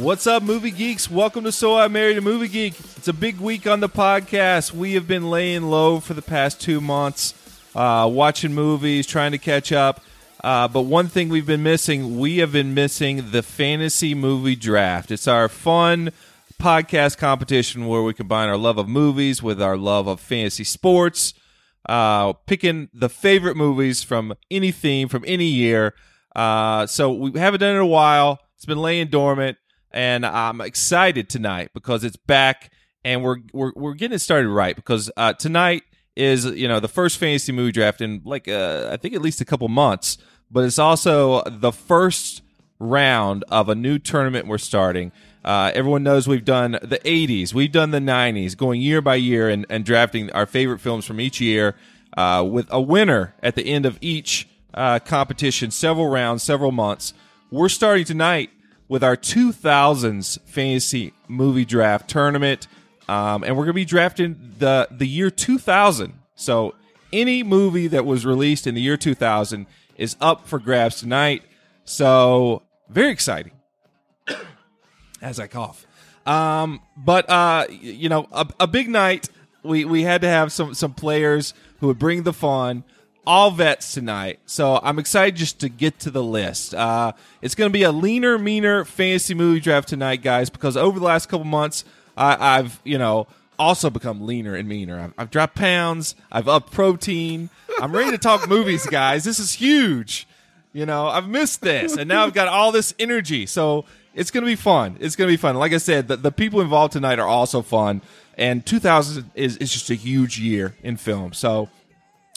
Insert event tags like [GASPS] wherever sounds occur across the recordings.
What's up, movie geeks? Welcome to So I Married a Movie Geek. It's a big week on the podcast. We have been laying low for the past two months, uh, watching movies, trying to catch up. Uh, but one thing we've been missing, we have been missing the fantasy movie draft. It's our fun podcast competition where we combine our love of movies with our love of fantasy sports, uh, picking the favorite movies from any theme, from any year. Uh, so we haven't done it in a while. It's been laying dormant and I'm excited tonight because it's back and we're we're we're getting it started right because uh, tonight is you know the first fantasy movie draft in like uh, I think at least a couple months, but it's also the first round of a new tournament we're starting. Uh, everyone knows we've done the 80s, we've done the 90s, going year by year and, and drafting our favorite films from each year uh, with a winner at the end of each uh, competition, several rounds, several months. We're starting tonight with our 2000s fantasy movie draft tournament. Um, and we're going to be drafting the, the year 2000. So any movie that was released in the year 2000 is up for grabs tonight. So very exciting [COUGHS] as I cough. Um, but, uh, you know, a, a big night. We, we had to have some, some players who would bring the fun all vets tonight. So I'm excited just to get to the list. Uh, it's going to be a leaner, meaner fantasy movie draft tonight, guys, because over the last couple months, I, have you know also become leaner and meaner. I've, I've dropped pounds. I've upped protein. I'm ready to talk [LAUGHS] movies, guys. This is huge. You know, I've missed this, and now I've got all this energy. So it's going to be fun. It's going to be fun. Like I said, the, the people involved tonight are also fun. And 2000 is, is just a huge year in film. So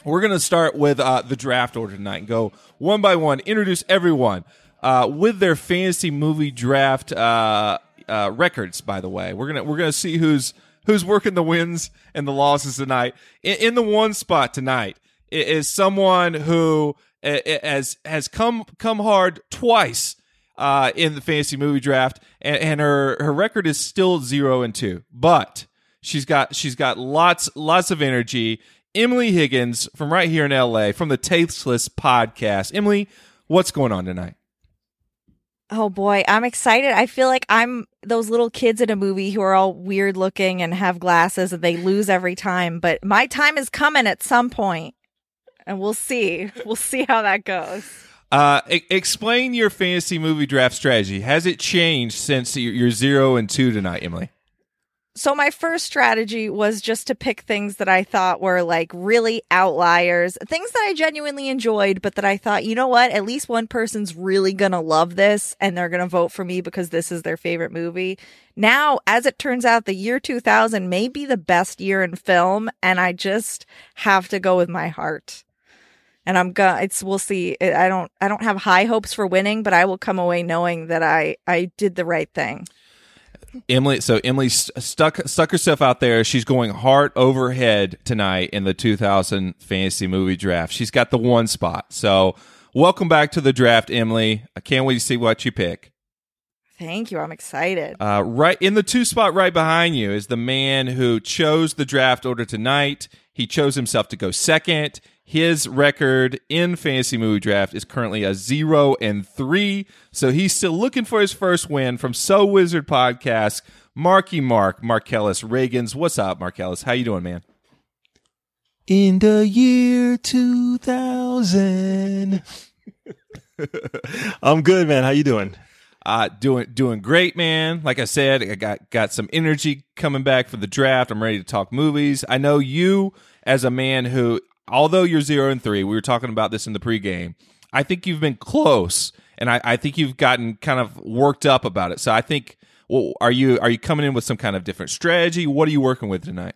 we're going to start with uh, the draft order tonight and go one by one, introduce everyone uh, with their fantasy movie draft uh, uh records. By the way, we're gonna we're gonna see who's who's working the wins and the losses tonight. In, in the one spot tonight is someone who has has come come hard twice uh, in the fantasy movie draft, and, and her her record is still zero and two, but she's got she's got lots lots of energy Emily Higgins from right here in LA from the Tasteless podcast. Emily, what's going on tonight? Oh boy, I'm excited. I feel like I'm those little kids in a movie who are all weird looking and have glasses and they lose every time, but my time is coming at some. And we'll see. We'll see how that goes. Uh, e- explain your fantasy movie draft strategy. Has it changed since you're zero and two tonight, Emily? So my first strategy was just to pick things that I thought were like really outliers, things that I genuinely enjoyed, but that I thought, you know what, at least one person's really going to love this and they're going to vote for me because this is their favorite movie. Now, as it turns out, the year 2000 may be the best year in film and I just have to go with my heart. And I'm to it's we'll see. I don't I don't have high hopes for winning, but I will come away knowing that I I did the right thing. Emily, so Emily stuck stuck herself out there. She's going heart overhead tonight in the 2000 fantasy movie draft. She's got the one spot. So, welcome back to the draft, Emily. I can't wait to see what you pick. Thank you. I'm excited. Uh, right in the two spot right behind you is the man who chose the draft order tonight. He chose himself to go second. His record in fantasy movie draft is currently a zero and three. So he's still looking for his first win from So Wizard Podcast. Marky Mark, Marcellus Reagans. What's up, Marcellus? How you doing, man? In the year 2000. [LAUGHS] I'm good, man. How you doing? Uh, doing doing great, man. Like I said, I got got some energy coming back for the draft. I'm ready to talk movies. I know you as a man who although you're zero and three, we were talking about this in the pregame. I think you've been close, and I, I think you've gotten kind of worked up about it. So I think, well, are you are you coming in with some kind of different strategy? What are you working with tonight?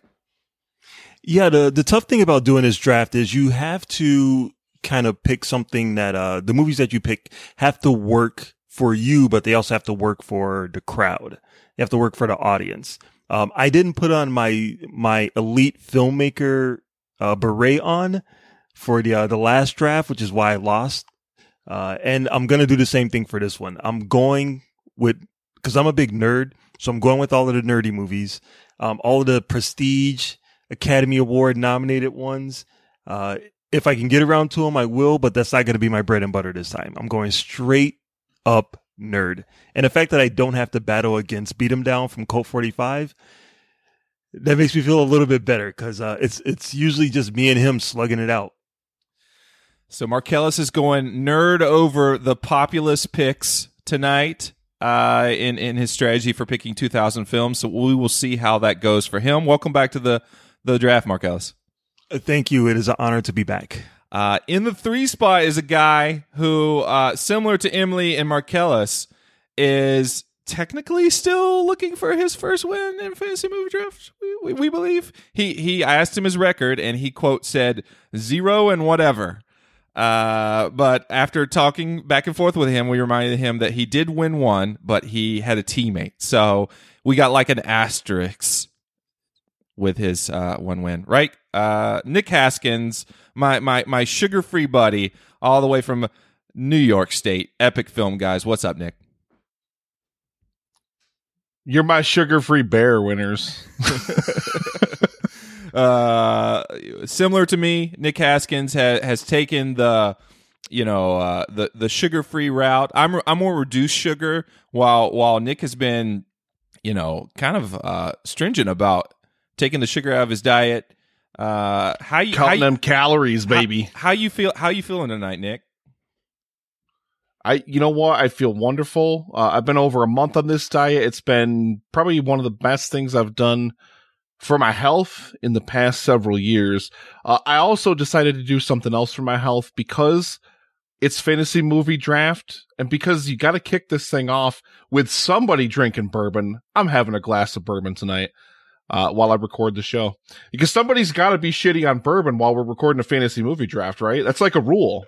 Yeah, the the tough thing about doing this draft is you have to kind of pick something that uh the movies that you pick have to work for you, but they also have to work for the crowd. They have to work for the audience. Um, I didn't put on my my elite filmmaker uh, beret on for the uh, the last draft, which is why I lost. Uh, and I'm gonna do the same thing for this one. I'm going with because I'm a big nerd, so I'm going with all of the nerdy movies, um, all of the prestige Academy Award nominated ones. Uh, if I can get around to them, I will, but that's not to be my bread and butter this time. I'm going straight up nerd. And the fact that I don't have to battle against Beat 'em Down from Colt 45, that makes me feel a little bit better because uh, it's it's usually just me and him slugging it out. So Marcellus is going nerd over the populous picks tonight uh, in in his strategy for picking 2000 films. So we will see how that goes for him. Welcome back to the the draft, Marcellus. Uh, Thank you. It is an honor to be back. Uh, in the three spot is a guy who, uh, similar to Emily and Marcellus, is technically still looking for his first win in fantasy movie draft. We, we, we believe he he. I asked him his record, and he quote said zero and whatever. Uh, but after talking back and forth with him, we reminded him that he did win one, but he had a teammate. So we got like an asterisk with his uh, one win, right? Uh, Nick Haskins, my my my sugar free buddy, all the way from New York State, epic film guys. What's up, Nick? You're my sugar-free bear winners. [LAUGHS] [LAUGHS] uh, similar to me, Nick Haskins ha- has taken the you know uh, the the sugar free route. I'm I'm more reduced sugar, while while Nick has been you know kind of uh, stringent about taking the sugar out of his diet. Uh, how you how you, them calories, baby. How, how you feel? How you feeling tonight, Nick? I, you know what? I feel wonderful. Uh, I've been over a month on this diet. It's been probably one of the best things I've done for my health in the past several years. Uh, I also decided to do something else for my health because it's fantasy movie draft and because you got to kick this thing off with somebody drinking bourbon. I'm having a glass of bourbon tonight. Uh, while I record the show, because somebody's got to be shitty on bourbon while we're recording a fantasy movie draft, right? That's like a rule.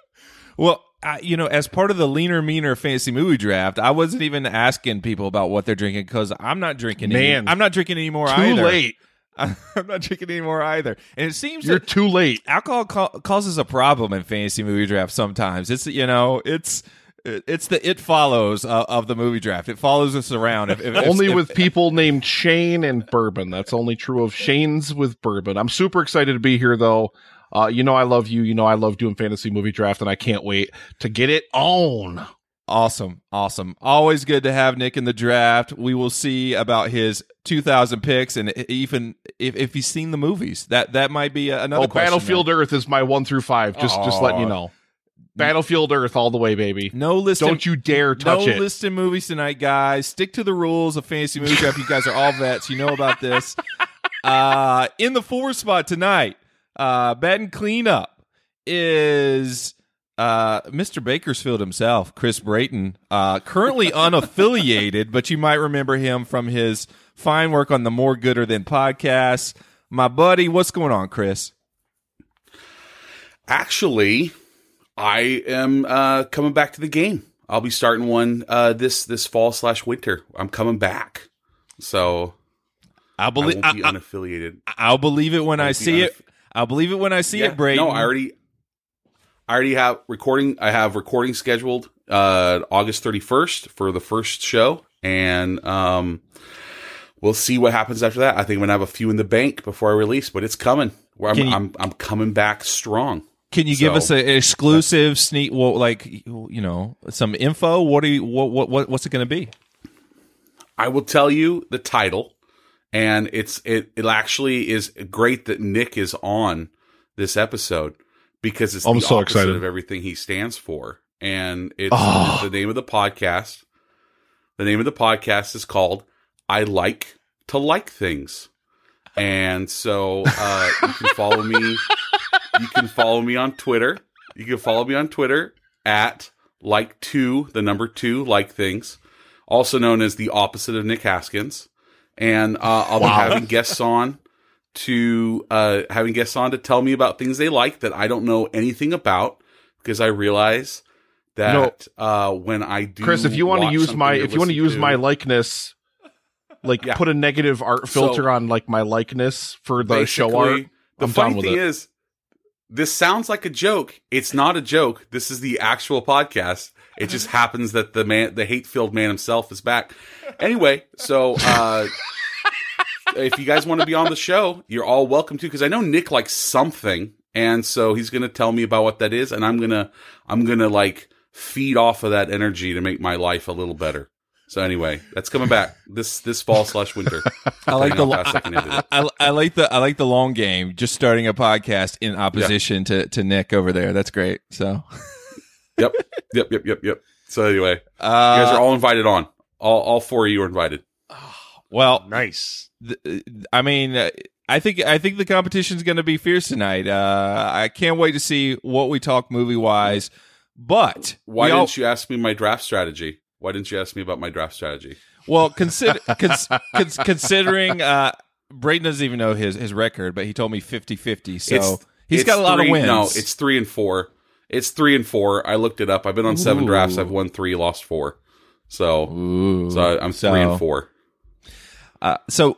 Well, I, you know, as part of the leaner, meaner fantasy movie draft, I wasn't even asking people about what they're drinking because I'm not drinking. Any, Man, I'm not drinking anymore Too either. late. [LAUGHS] I'm not drinking anymore either. And it seems You're too late. alcohol ca- causes a problem in fantasy movie draft. Sometimes it's you know it's it's the it follows uh, of the movie draft. It follows us around. If, if, only if- with people named Shane and bourbon. That's only true of Shane's with bourbon. I'm super excited to be here though. Uh, you know I love you. You know I love doing fantasy movie draft, and I can't wait to get it on. Awesome, awesome. Always good to have Nick in the draft. We will see about his 2000 picks, and even if, if he's seen the movies, that that might be another. oh, question Battlefield there. Earth is my one through five. Just just letting you know. Battlefield Earth all the way, baby. No list. Don't you dare touch no it. list in movies tonight, guys. Stick to the rules of fantasy movie draft. You guys are all vets. You know about this. [LAUGHS] Uh, in the four spot tonight, uh, batting cleanup is uh, Mr. Bakersfield himself, Chris Brayton, uh, currently [LAUGHS] unaffiliated, but you might remember him from his fine work on the More Gooder Than podcast. My buddy, what's going on, Chris? Actually, I am uh, coming back to the game. I'll be starting one uh, this this fall slash winter. I'm coming back, so I I believe won't be I, unaffiliated. will believe it when I be see it. I'll believe it when I see Yeah, it, Brayton. No, I already, I already have recording. I have recording scheduled uh, August 31st for the first show, and um, we'll see what happens after that. I think I'm gonna have a few in the bank before I release, but it's coming. Where I'm, you- I'm, I'm coming back strong. Can you give So- us an exclusive sneak? Well, like you know, some info. What do you? What what, what what's it going to be? I will tell you the title, and it's it. It actually is great that Nick is on this episode because it's I'm the so opposite excited. of everything he stands for, and it's Oh. the name of the podcast. The name of the podcast is called "I Like to Like Things," and so uh, you can follow me. You can follow me on Twitter. You can follow me on Twitter at like two, the number two, like things also known as the opposite of Nick Haskins. And uh, I'll be having guests on to uh, having guests on to tell me about things they like that I don't know anything about because I realize that uh, when I do, Chris, if you want to use my if you want to use my likeness, like Yeah. put a negative art filter So- on like my likeness for the show art. The I'm funny thing it. is, this sounds like a joke. It's not a joke. This is the actual podcast. It just happens that the man, the hate-filled man himself, is back. Anyway, so uh, if you guys want to be on the show, you're all welcome to. Because I know Nick likes something, and so he's going to tell me about what that is, and I'm gonna, I'm gonna like feed off of that energy to make my life a little better. So anyway, that's coming back this this fall slash winter. I like the I can edit it. I, I like the I like the long game. Just starting a podcast in opposition to to Nick over there. That's great. So Yep, yep, yep, yep, yep. So anyway, uh, you guys are all invited on. All all four of you are invited. [SIGHS] well. Nice. th- I mean, uh, I think I think the competition's going to be fierce tonight. Uh, I can't wait to see what we talk movie wise. But Why we didn't you ask me my draft strategy? Why didn't you ask me about my draft strategy? Well, consider [LAUGHS] cons, cons, considering uh, Braden doesn't even know his his record, but he told me 50-50. So It's- he's it's got a lot three- of wins. No, it's three and four. It's three and four. I looked it up. I've been on seven Ooh. drafts. I've won three, lost four. So, Ooh. so I- I'm So- three and four. Uh, so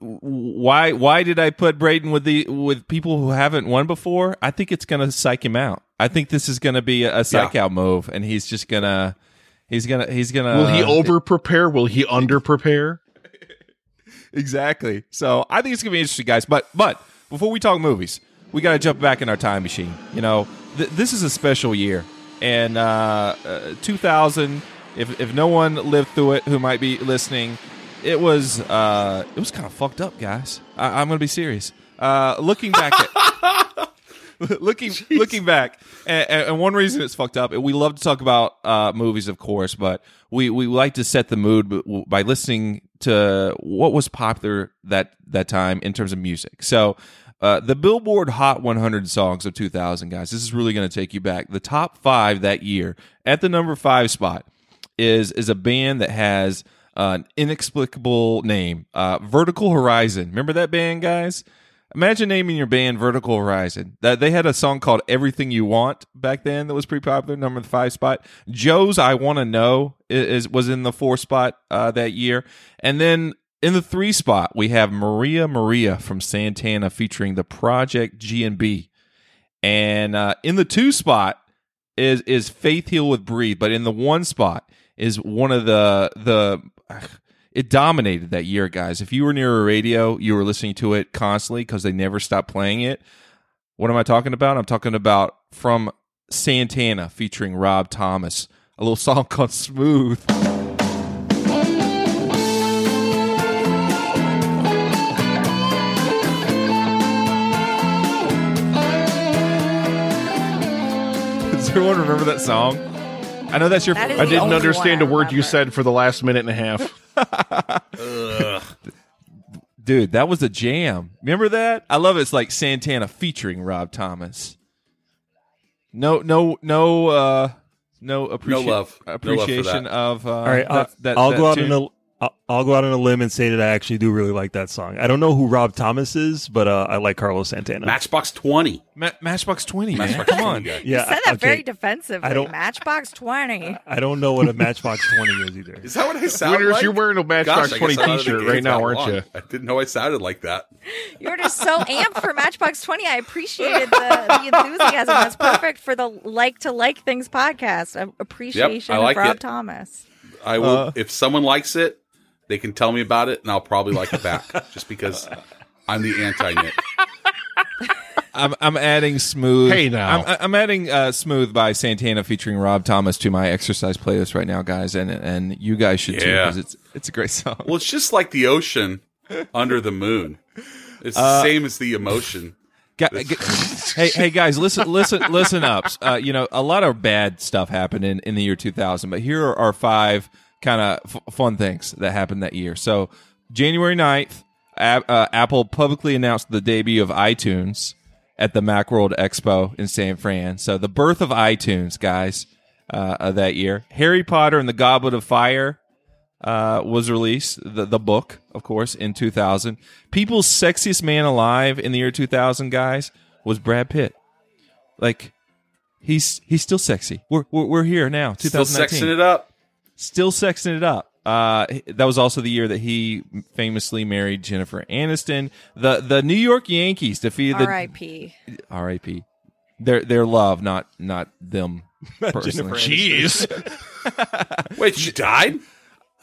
why why did I put Braden with the with people who haven't won before? I think it's going to psych him out. I think this is going to be a, a psych out move, and he's just gonna he's gonna he's gonna. Will he over prepare? Will he under prepare? [LAUGHS] exactly. So I think it's gonna be interesting, guys. But but before we talk movies, we got to jump back in our time machine. You know, th- this is a special year, and uh, uh, 2000. If if no one lived through it, who might be listening, it was uh, it was kind of fucked up, guys. I- I'm gonna be serious. Uh, looking back at. [LAUGHS] looking looking back, and, and one reason it's fucked up. We love to talk about uh, movies, of course, but we, we like to set the mood by listening to what was popular that that time in terms of music. So, uh, the Billboard Hot 100 songs of 2000, guys. This is really going to take you back. The top five that year at the number five spot is is a band that has an inexplicable name, uh, Vertical Horizon. Remember that band, guys? Imagine naming your band Vertical Horizon. That they had a song called "Everything You Want" back then that was pretty popular, number five spot. Joe's "I Want to Know" is, was in the four spot uh, that year, and then in the three spot we have Maria Maria from Santana featuring the Product G and B, and uh, in the two spot is is Faith Hill with Breathe, but in the one spot is one of the the it dominated that year, guys. If you were near a radio, you were listening to it constantly because they never stopped playing it. What am I talking about? I'm talking about from Santana featuring Rob Thomas, a little [LAUGHS] song called Smooth. Does [LAUGHS] everyone remember that song? I know that's your. That is I didn't understand a word you said for the last minute and a half. [LAUGHS] dude, that was a jam. Remember that? I love it. It's like Santana featuring Rob Thomas. No, no, no, uh, no, appreci- No love. No love for appreciation that. of. Uh, All right, that, uh, that, I'll that go out tune. on a I'll- I'll go out on a limb and say that I actually do really like that song. I don't know who Rob Thomas is, but uh, I like Carlos Santana. Matchbox Twenty. Ma- Matchbox Twenty. Man, Matchbox come on. guy. yeah, you said that okay. very defensively. I don't- Matchbox 20. I don't know what a Matchbox Twenty is either. Is that what I sound Winners, like? you're wearing a Matchbox Gosh, 20 guess I'm out of the t-shirt right now, aren't long. you? I didn't know I sounded like that. You're just so [LAUGHS] amped for Matchbox 20. I appreciated the, the enthusiasm. That's perfect for the Like to Like Things podcast. A- Appreciation I like of Rob it. Thomas. I will. Uh. if someone likes it, they can tell me about it, and I'll probably like it back, [LAUGHS] just because I'm the anti Nick. I'm I'm adding smooth. Hey, now. I'm, I'm adding uh, smooth by Santana featuring Rob Thomas to my exercise playlist right now, guys, and and you guys should too because it's it's a great song. Well, it's just like the ocean under the moon. It's the same as the emotion. [LAUGHS] Ga- ga- hey, hey, guys, listen, listen, listen up. Uh, you know, a lot of bad stuff happened in, in the year 2000, but here are five kind of f- fun things that happened that year. So, January 9th, A- uh, Apple publicly announced the debut of iTunes at the Macworld Expo in San Fran. So, the birth of iTunes, guys, uh, of that year. Harry Potter and the Goblet of Fire uh, was released, the, the book, of course, in 2000. People's sexiest man alive in the year 2000, guys, was Brad Pitt. Like, he's he's still sexy. We're we're, we're here now. Still 2019. sexing it up. Still sexing it up. Uh, that was also the year that he famously married Jennifer Aniston. The the New York Yankees defeated the R.I.P. R.I.P. Their their love, not not them [LAUGHS] personally. Jeez. [LAUGHS] Wait, she died?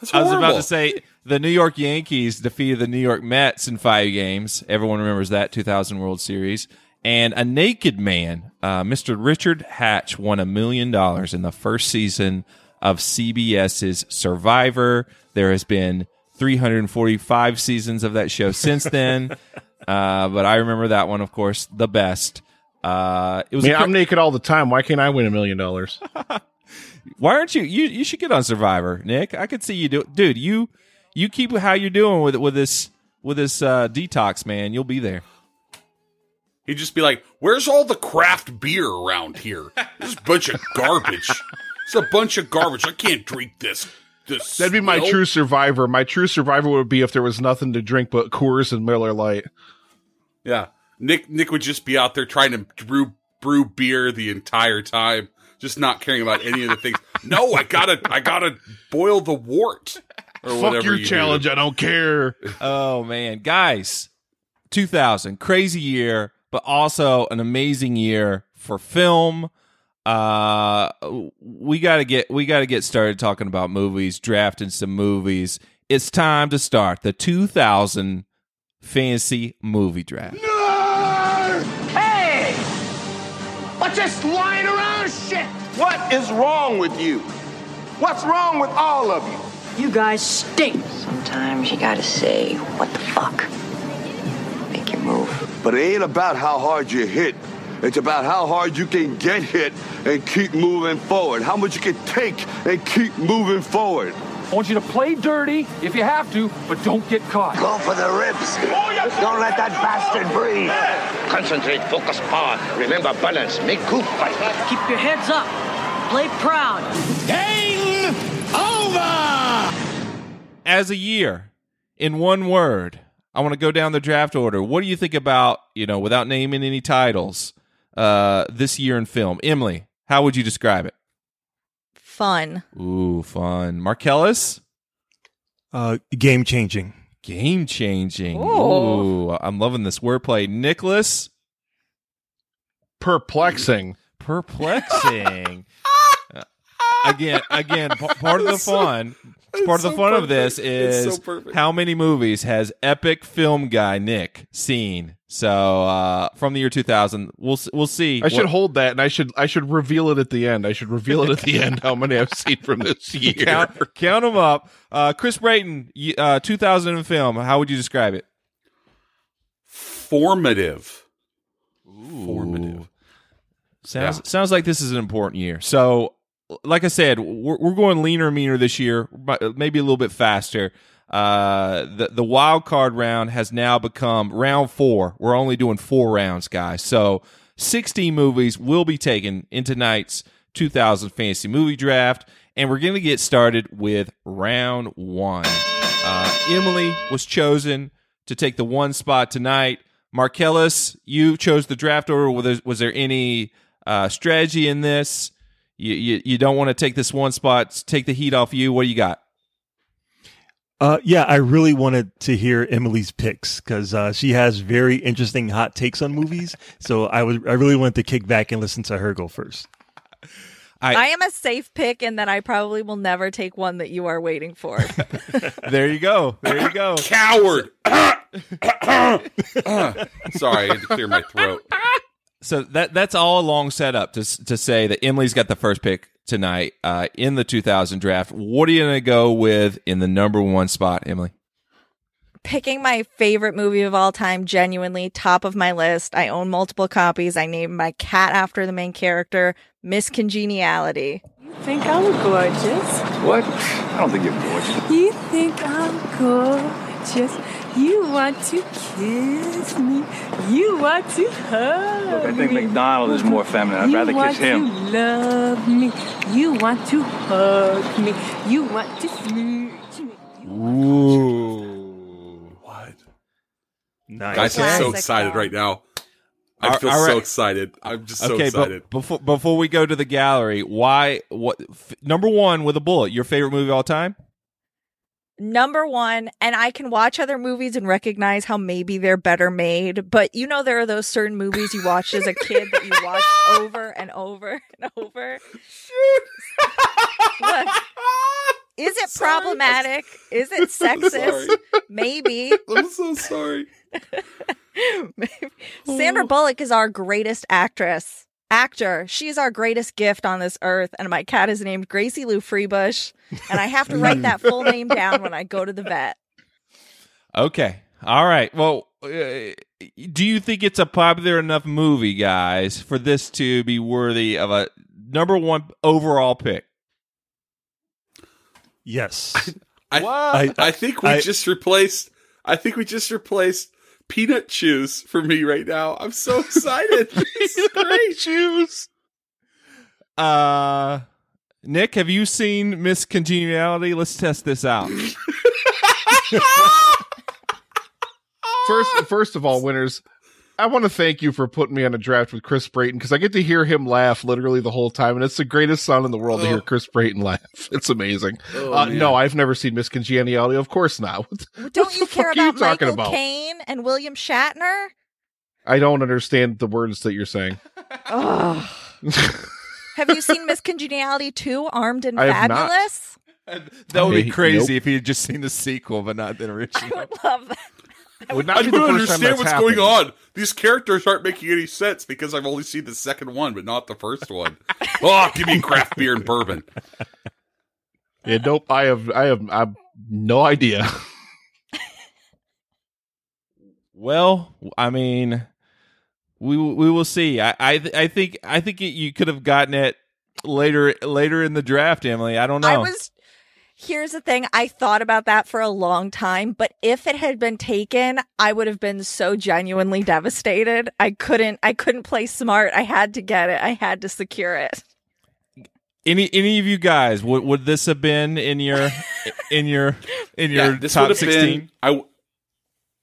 That's I was about to say the New York Yankees defeated the New York Mets in five games. Everyone remembers that 2000 World Series. And a naked man, uh, Mr. Richard Hatch, won a million dollars in the first season of CBS's Survivor. There has been 345 seasons of that show since [LAUGHS] then. uh, but I remember that one, of course, the best. Uh, it was I a mean, cra- I'm naked all the time. Why can't I win a million dollars? [LAUGHS] Why aren't you? You you should get on Survivor, Nick. I could see you do, dude. You you keep how you're doing with with this with this uh, detox, man. You'll be there. He'd just be like, "Where's all the craft beer around here? This bunch of garbage. [LAUGHS] It's a bunch of garbage. I can't drink this. This That'd be my swill." true survivor. My true survivor would be if there was nothing to drink but Coors and Miller Lite. Yeah, Nick. Nick would just be out there trying to brew brew beer the entire time, just not caring about any of the things. [LAUGHS] No, I gotta I gotta boil the wort. Or Fuck whatever your you do. challenge. I don't care. Oh man, guys, 2000 crazy year, but also an amazing year for film. Uh, we gotta get we gotta get started talking about movies, drafting some movies. It's time to start the 2000 fantasy movie draft. Hey! What's this lying around shit? What is wrong with you? What's wrong with all of you? You guys stink. Sometimes you gotta say, what the fuck? Make your move. But it ain't about how hard you hit. It's about how hard you can get hit and keep moving forward. How much you can take and keep moving forward. I want you to play dirty if you have to, but don't get caught. Go for the ribs. Don't let that bastard breathe. Concentrate, focus, power. Remember balance. Make cool fight. Keep your heads up. Play proud. Game over! as a year in one word i want to go down the draft order what do you think about you know without naming any titles uh this year in film emily how would you describe it Fun. ooh fun marcellus Uh, game changing. game changing Ooh. ooh i'm loving this wordplay nicholas Perplexing. perplexing [LAUGHS] Uh, again again p- part of the fun part of the so fun of this perfect. It's so is how many movies has epic film guy Nick seen? So uh, from the year 2000, we'll we'll see. I should what- hold that, and I should I should reveal it at the end. I should reveal it at the end how many I've seen from this [LAUGHS] year. count count them up. Uh, Chris Brayton, uh, 2000 in film. How would you describe it? Formative. Formative. Sounds Yeah. sounds like this is an important year. So, like I said, we're, we're going leaner meaner this year, but maybe a little bit faster. Uh, the the wild card round has now become round four. We're only doing four rounds, guys. So, 60 movies will be taken in tonight's 2000 fantasy movie draft, and we're going to get started with round one. Uh, Emily was chosen to take the one spot tonight. Marcellus, you chose the draft order. Was there, was there any uh, strategy in this? You, you you don't want to take this one spot, take the heat off you. What do you got? Uh, yeah, I really wanted to hear Emily's picks because uh, she has very interesting hot takes on movies. So I was I really wanted to kick back and listen to her go first. I- I am a safe pick and that I probably will never take one that you are waiting for. [LAUGHS] There you go. There you go. Coward. [LAUGHS] Sorry, I had to clear my throat. So that that's all a long setup to to say that Emily's got the first pick tonight uh, in the 2000 draft. What are you going to go with in the number one spot, Emily? Picking my favorite movie of all time, genuinely top of my list. I own multiple copies. I named my cat after the main character, Miss Congeniality. You think I'm gorgeous. What? I don't think you're gorgeous. You think I'm gorgeous. You want to kiss me. You want to hug Look, I think me. McDonald is more feminine. I'd you rather kiss him. You want to love me. You want to hug me. You want to smooch me. Ooh. What? Nice. Guys, I'm so excited right now. I feel All so excited. I'm just so okay, excited. but before before we go to the gallery, why? What? F- number one with a bullet. Your favorite movie of all time? Number one, and I can watch other movies and recognize how maybe they're better made, but you know there are those certain movies you watched as a kid that you watch [LAUGHS] over and over and over. is it problematic? Is it [LAUGHS] sexist? Maybe. [LAUGHS] I'm so sorry. Sandra Bullock is our greatest actress. Actor. She's our greatest gift on this earth. And my cat is named Gracie Lou Freebush. And I have to write that full name down when I go to the vet. Okay. All right. Well, uh, do you think it's a popular enough movie, guys, for this to be worthy of a number one overall pick? Yes. I, I- I, think we I- just replaced. I think we just replaced peanut chews for me right now. I'm so excited. [LAUGHS] great. Choose. Uh, Nick, have you seen Miss Congeniality? Let's test this out. [LAUGHS] First, first of all, winners, I want to thank you for putting me on a draft with Chris Brayton because I get to hear him laugh literally the whole time, and it's the greatest sound in the world to hear Oh. Chris Brayton laugh. [LAUGHS] It's amazing. Oh, uh, no, I've never seen Miss Congeniality. Of course not. [LAUGHS] What Don't the you care fuck are you about talking Michael about? Caine and William Shatner? I don't understand the words that you're saying. [LAUGHS] Ugh. have you seen Miss Congeniality 2 Armed and I have not. Fabulous? That would be crazy nope. if he had just seen the sequel but not the I original. would love that. Would not I be don't first understand that's what's happened. going on. These characters aren't making any sense because I've only seen the second one, but not the first one. [LAUGHS] oh, give me craft beer and bourbon. Yeah, nope. I have, I have, I have no idea. Well, I mean, we we will see. I I, th- I think I think it, you could have gotten it later later in the draft, Emily. I don't know. I was. Here's the thing. I thought about that for a long time, but if it had been taken, I would have been so genuinely devastated. I couldn't. I couldn't play smart. I had to get it. I had to secure it. any any of you guys would would this have been in your in your in your Yeah, this top sixteen? been. I, w-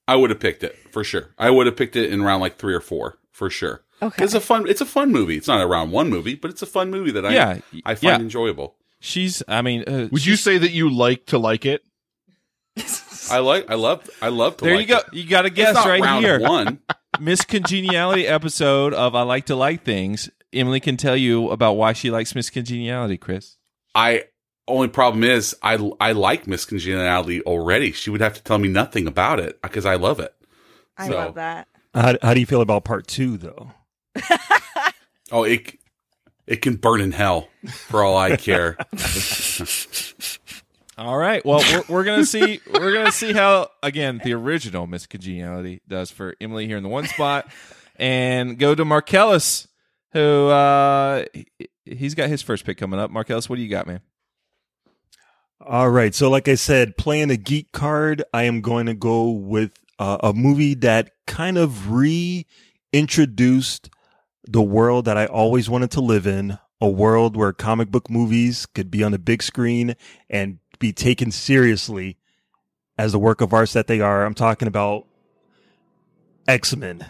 I would have picked it for sure. I would have picked it in round like three or four for sure. Okay. It's a fun. It's a fun movie. It's not a round one movie, but it's a fun movie that I Yeah, I find yeah. enjoyable. She's. I mean, uh, Would you say that you like to like it? [LAUGHS] I like. I love. I love to. there like you go. it. You got a It's guess not right round here. One. [LAUGHS] Miss Congeniality episode of I like to like things. Emily can tell you about why she likes Miss Congeniality. Chris. I only problem is I I like Miss Congeniality already. She would have to tell me nothing about it because I love it. I So- love that. How, how do you feel about part two, though? [LAUGHS] Oh, it it can burn in hell for all I care. [LAUGHS] All right. Well, we're, we're gonna see. We're gonna see how again the original Miss Congeniality does for Emily here in the one spot, and go to Marcellus, who uh, he- he's got his first pick coming up. Marcellus, what do you got, man? All right. So, like I said, playing a geek card, I am going to go with uh, a movie that kind of reintroduced the world that I always wanted to live in. A world where comic book movies could be on the big screen and be taken seriously as the work of art that they are. I'm talking about X Men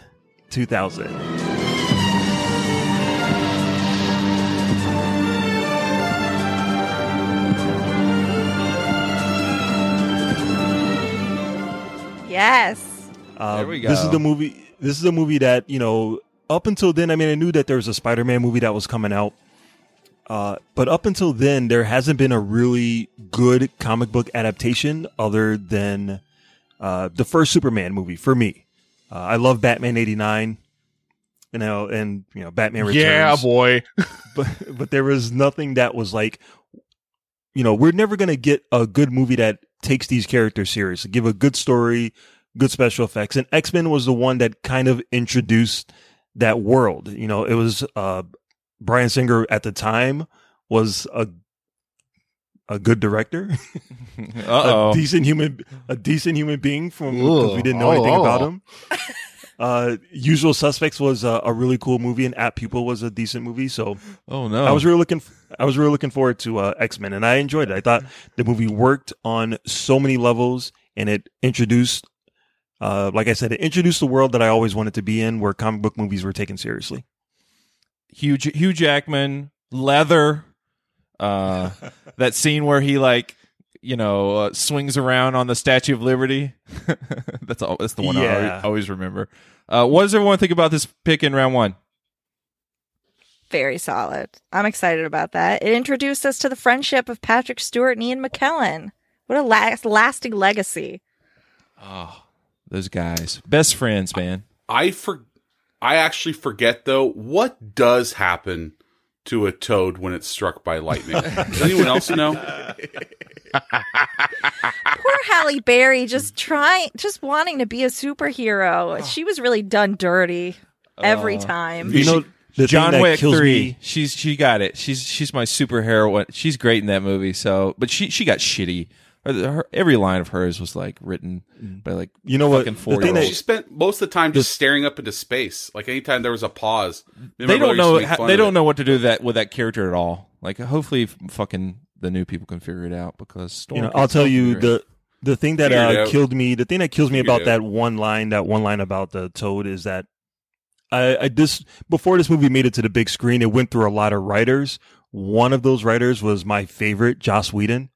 2000. Yes. Uh, There we go. This is the movie. This is a movie that you know. Up until then, I mean, I knew that there was a Spider-Man movie that was coming out, uh, but up until then, there hasn't been a really good comic book adaptation other than uh, the first Superman movie for me. Uh, I love Batman '89, you know, and you know Batman Returns. Yeah, boy. [LAUGHS] but but there was nothing that was like, you know, we're never gonna get a good movie that takes these characters seriously, give a good story, good special effects. And X Men was the one that kind of introduced that world. You know, it was uh Bryan Singer at the time was a a good director, [LAUGHS] a decent human, a decent human being from because we didn't know anything Oh, about oh. him. Uh, Usual Suspects was a, a really cool movie, and Apt Pupil was a decent movie. So Oh no! I was really looking. I was really looking forward to uh, X Men, and I enjoyed it. I thought the movie worked on so many levels, and it introduced Uh, like I said, it introduced the world that I always wanted to be in, where comic book movies were taken seriously. Hugh Hugh Jackman, leather, uh, [LAUGHS] that scene where he like you know uh, swings around on the Statue of Liberty. [LAUGHS] that's all. That's the one I Yeah. always, always remember. Uh, what does everyone think about this pick in round one? Very solid. I'm excited about that. It introduced us to the friendship of Patrick Stewart and Ian McKellen. What a last, lasting legacy. Oh, those guys, best friends, man. I for I actually forget though what does happen to a toad when it's struck by lightning. [LAUGHS] Does anyone else know? Poor Halle Berry just trying, just wanting to be a superhero. She was really done dirty every Uh, time. You know, the John Wick three. me- She's she got it. She's she's my super heroine. She's great in that movie. So, but she she got shitty. Her, her- every line of hers was like written by like You know what? fucking The four thing that- She spent most of the time just staring up into space. Like anytime there was a pause, They don't I used to know. make ha- They don't it? know what to do with that with that character at all. Like, hopefully, fucking the new people can figure it out because Storm. you know, I'll tell you it the the thing that uh, killed me, the thing that kills me Figure about that one line, that one line about the toad is that I, I this before this movie made it to the big screen, it went through a lot of writers. One of those writers was my favorite, Joss Whedon,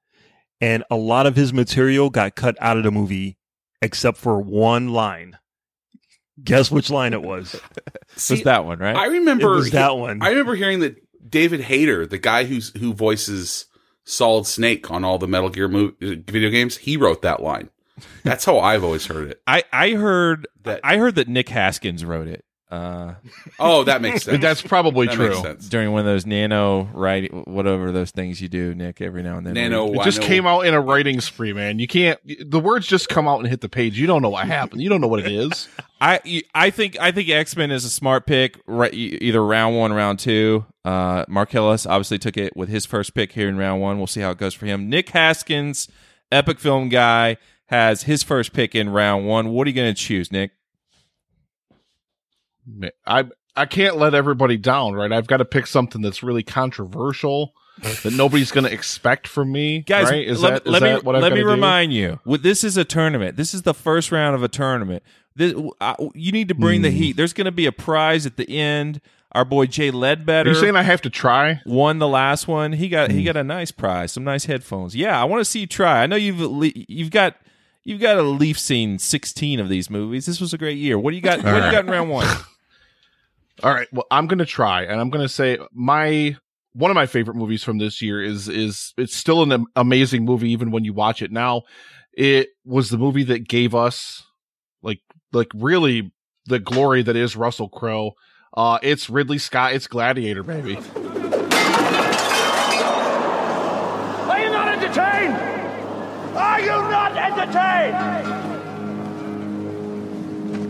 and a lot of his material got cut out of the movie except for one line. Guess which line it was? [LAUGHS] was that one, right? I remember It was that one. I remember hearing that David Hayter, the guy who's who voices Solid Snake on all the Metal Gear mo- uh, video games, he wrote that line. That's how I've always heard it. [LAUGHS] I I heard That- I heard that Nick Haskins wrote it. Uh, Oh, that makes sense. That's probably That true. during one of those nano writing, whatever those things you do, Nick, every now and then. Nano. It just came out in a writing spree, man. You can't. The words just come out and hit the page. You don't know what happened. You don't know what it is. [LAUGHS] I I think I think X Men is a smart pick. Right, either round one, round two. Uh, Marcellus obviously took it with his first pick here in round one. We'll see how it goes for him. Nick Haskins, epic film guy, has his first pick in round one. What are you going to choose, Nick? I I can't let everybody down, right? I've got to pick something that's really controversial [LAUGHS] that nobody's going to expect from me, Guys, right? Is let, that is let that me what I've let me do? remind you. With this is a tournament. This is the first round of a tournament. This, uh, you need to bring the Hmm. heat. There's going to be a prize at the end. Our boy Jay Are Ledbetter. you saying I have to try? won the last one. He got Hmm. he got a nice prize, some nice headphones. Yeah, I want to see you try. I know you've you've got you've got a least seen sixteen of these movies. This was a great year. What do you got? what do you got in round one? [LAUGHS] All right. Well, I'm going to try, and I'm going to say my one of my favorite movies from this year is is it's still an amazing movie even when you watch it now. It was the movie that gave us like like really the glory that is Russell Crowe. Uh, it's Ridley Scott. It's Gladiator, baby. Are you not entertained? Are you not entertained?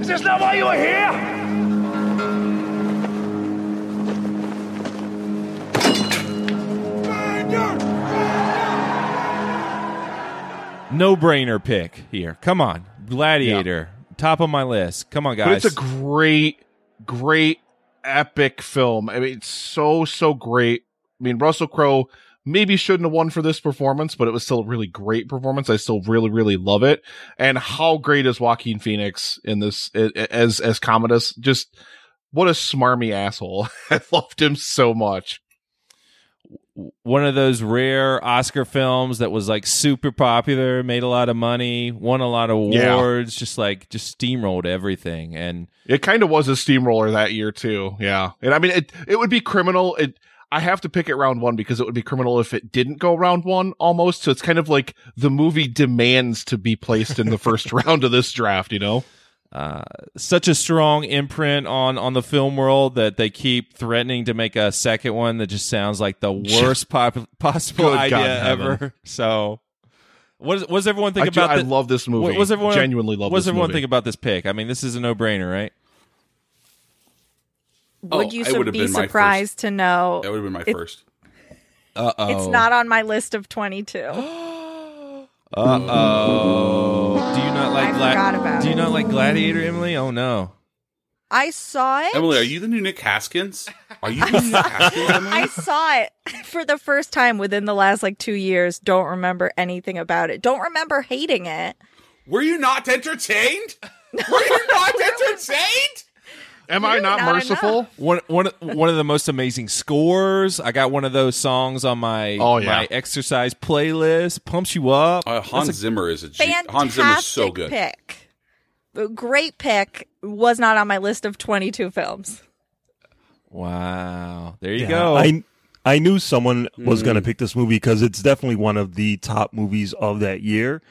Is this not why you are here? No brainer pick here. Come on, Gladiator, top of my list. Come on, But guys. it's a great, great, epic film. I mean, it's so so great. I mean, Russell Crowe maybe shouldn't have won for this performance, but it was still a really great performance. I still really, really love it. And how great is Joaquin Phoenix in this as as Commodus? Just what a smarmy asshole. [LAUGHS] I loved him so much. One of those rare Oscar films that was like super popular, made a lot of money, won a lot of Yeah. awards, just like just steamrolled everything. And It kind of was a steamroller that year too. Yeah. And I mean, it, it would be criminal. It, I have to pick it round one because it would be criminal if it didn't go round one almost. So it's kind of like the movie demands to be placed in the first [LAUGHS] round of this draft, you know? Uh, such a strong imprint on on the film world that they keep threatening to make a second one that just sounds like the [LAUGHS] worst pop- possible Good idea God in heaven. ever. [LAUGHS] So, what, is, what does everyone think I do- about? I the- love this movie. What, what does everyone Genuinely love What does this everyone movie. think about this pick? I mean, this is a no brainer, right? Oh, Would you it su- be surprised to know That would have been my it- first. Uh oh. it's not on my list of 22? [GASPS] [GASPS] [GASPS] Uh oh. Do you not like I forgot about Do you not like Gladiator, Emily? Oh no. I saw it. Emily, are you the new Nick Haskins? Are you the [LAUGHS] new Nick Haskins, Emily? I saw it for the first time within the last like two years. Don't remember anything about it. Don't remember hating it. Were you not entertained? Were you not [LAUGHS] entertained? Am I not, not merciful? One one one of the most amazing scores. I got one of those songs on my Oh, yeah. my exercise playlist. Pumps you up. Uh, Hans a- Zimmer is a G- Fantastic Hans Zimmer's so good. pick. Great pick. Was not on my list of 22 films. wow. There you Yeah, go. I I knew someone was Mm. going to pick this movie because it's definitely one of the top movies of that year.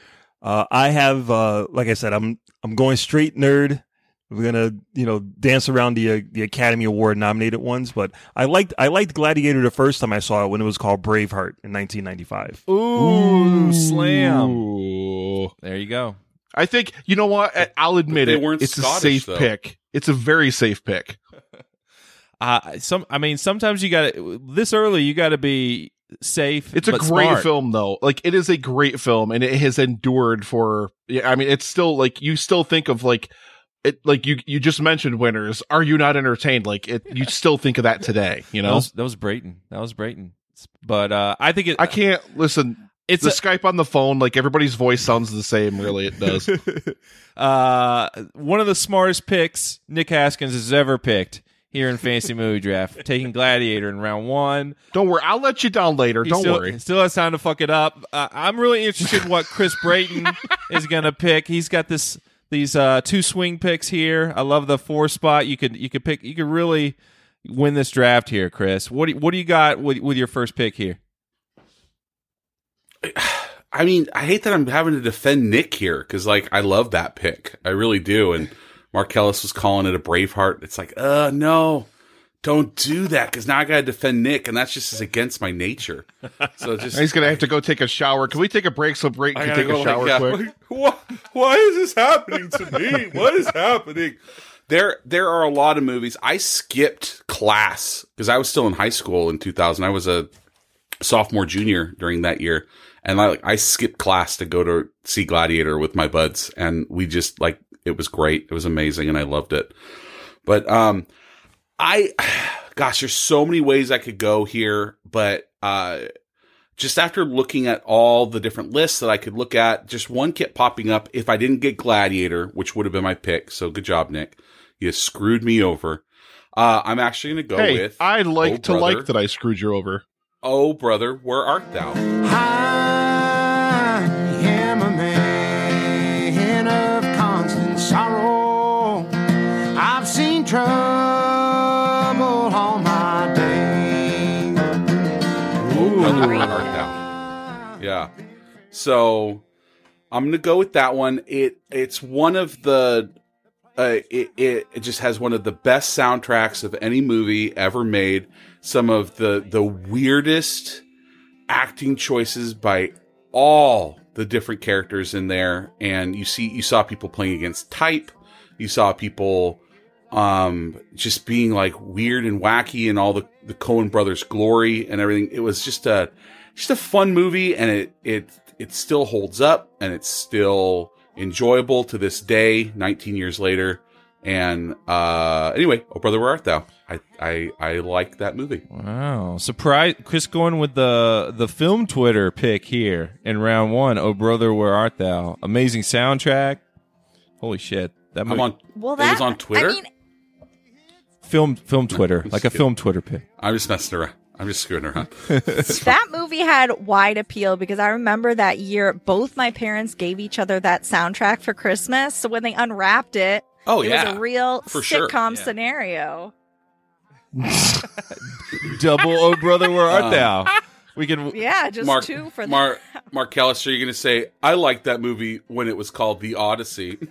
Uh, I have, uh, like I said, I'm I'm going straight nerd. We're gonna, you know, dance around the uh, the Academy Award nominated ones, but I liked I liked Gladiator the first time I saw it when it was called Braveheart in 1995. Ooh, slam. Ooh. There you go. I think you know what? I- I'll admit they it. weren't It's a safe though. pick. It's a very safe pick. [LAUGHS] Uh, some, I mean, sometimes you got to this early. You got to be safe. It's a but great smart. film, though. Like it is a great film, and it has endured for. Yeah, I mean, it's still like you still think of like it. Like you, you just mentioned winners. Are you not entertained? Like it, you [LAUGHS] still think of that today. You That know, was, that was Brayton. That was Brayton. But uh, I think it. I can't listen. It's the a- Skype on the phone. Like everybody's voice sounds the same. Really, it does. [LAUGHS] uh, one of the smartest picks Nick Haskins has ever picked here in Fantasy Movie [LAUGHS] Draft, taking Gladiator in round one. Don't worry, I'll let you down later. He Don't still, worry. Still has time to fuck it up. Uh, I'm really interested in what Chris Brayton is going to pick. He's got this these uh, two swing picks here. I love the four spot. You could you could pick. You could really win this draft here, Chris. What do, what do you got with, with your first pick here? [SIGHS] I mean, I hate that I'm having to defend Nick here because, like, I love that pick. I really do. And Marcellus was calling it a Braveheart. It's like, uh, no, don't do that because now I got to defend Nick, and that's just against my nature. So [LAUGHS] just He's gonna have to go take a shower. Can we take a break so Brayton can take go a shower like, quick? Why, why is this happening to me? What is happening? There, there are a lot of movies. I skipped class because I was still in high school in 2000. I was a sophomore, junior during that year, and I like I skipped class to go to see Gladiator with my buds, and we just like it was great. It was amazing, and I loved it. But um, I, [SIGHS] gosh, there's so many ways I could go here, but uh, just after looking at all the different lists that I could look at, just one kept popping up. If I didn't get Gladiator, which would have been my pick, so good job, Nick. You screwed me over. Uh, I'm actually going to go hey, with. I like Oh, to Brother. like that I screwed you over. Oh, brother, where art thou? I So I'm gonna go with that one. It it's one of the uh, it, it it just has one of the best soundtracks of any movie ever made. Some of the the weirdest acting choices by all the different characters in there, and you see you saw people playing against type. You saw people um just being like weird and wacky and all the the Coen brothers glory and everything. It was just a just a fun movie and it it it still holds up and it's still enjoyable to this day 19 years later and uh anyway oh brother where art thou i i i like that movie Wow, surprise! Chris going with the the film Twitter pick here in round one. Oh brother, where art thou? Amazing soundtrack. Holy shit! That i'm movie, on Well, it that was on twitter I mean, film film Twitter, I'm like a kidding. film Twitter pick. i'm just messing around i'm just screwing around [LAUGHS] that movie had wide appeal because I remember that year both my parents gave each other that soundtrack for Christmas. So when they unwrapped it, Oh, it yeah. was a real For sure. sitcom Yeah. scenario. [LAUGHS] Double Oh brother, where art Um, thou? We can. Yeah, just Mark, two for Mark, Marcellus, are you going to say, I liked that movie when it was called The Odyssey? [LAUGHS]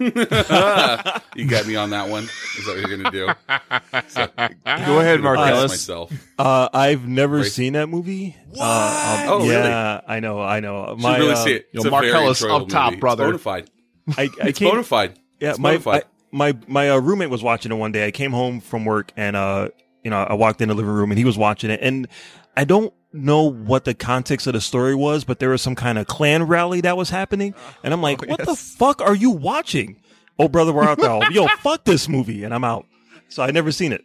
you got me on that one. Is that what you're going to do? So, Go ahead, Mark Brace Ellis. Myself. Uh, I've never Brace- seen that movie. What? Uh, Oh, really? yeah, I know, I know. You should really uh, see it. Yo, It's a Mark very Ellis up top, movie. brother. It's bona fide. I, I It's came- bona. Yeah, It's my bona fide. I, my my uh, roommate was watching it one day. I came home from work and uh, you know, I walked in the living room and he was watching it, and I don't know what the context of the story was, but there was some kind of Klan rally that was happening, uh-huh. and I'm like, oh, what the fuck are you watching? Oh, brother, where art thou? Yo, [LAUGHS] fuck this movie, and I'm out. So I never seen it.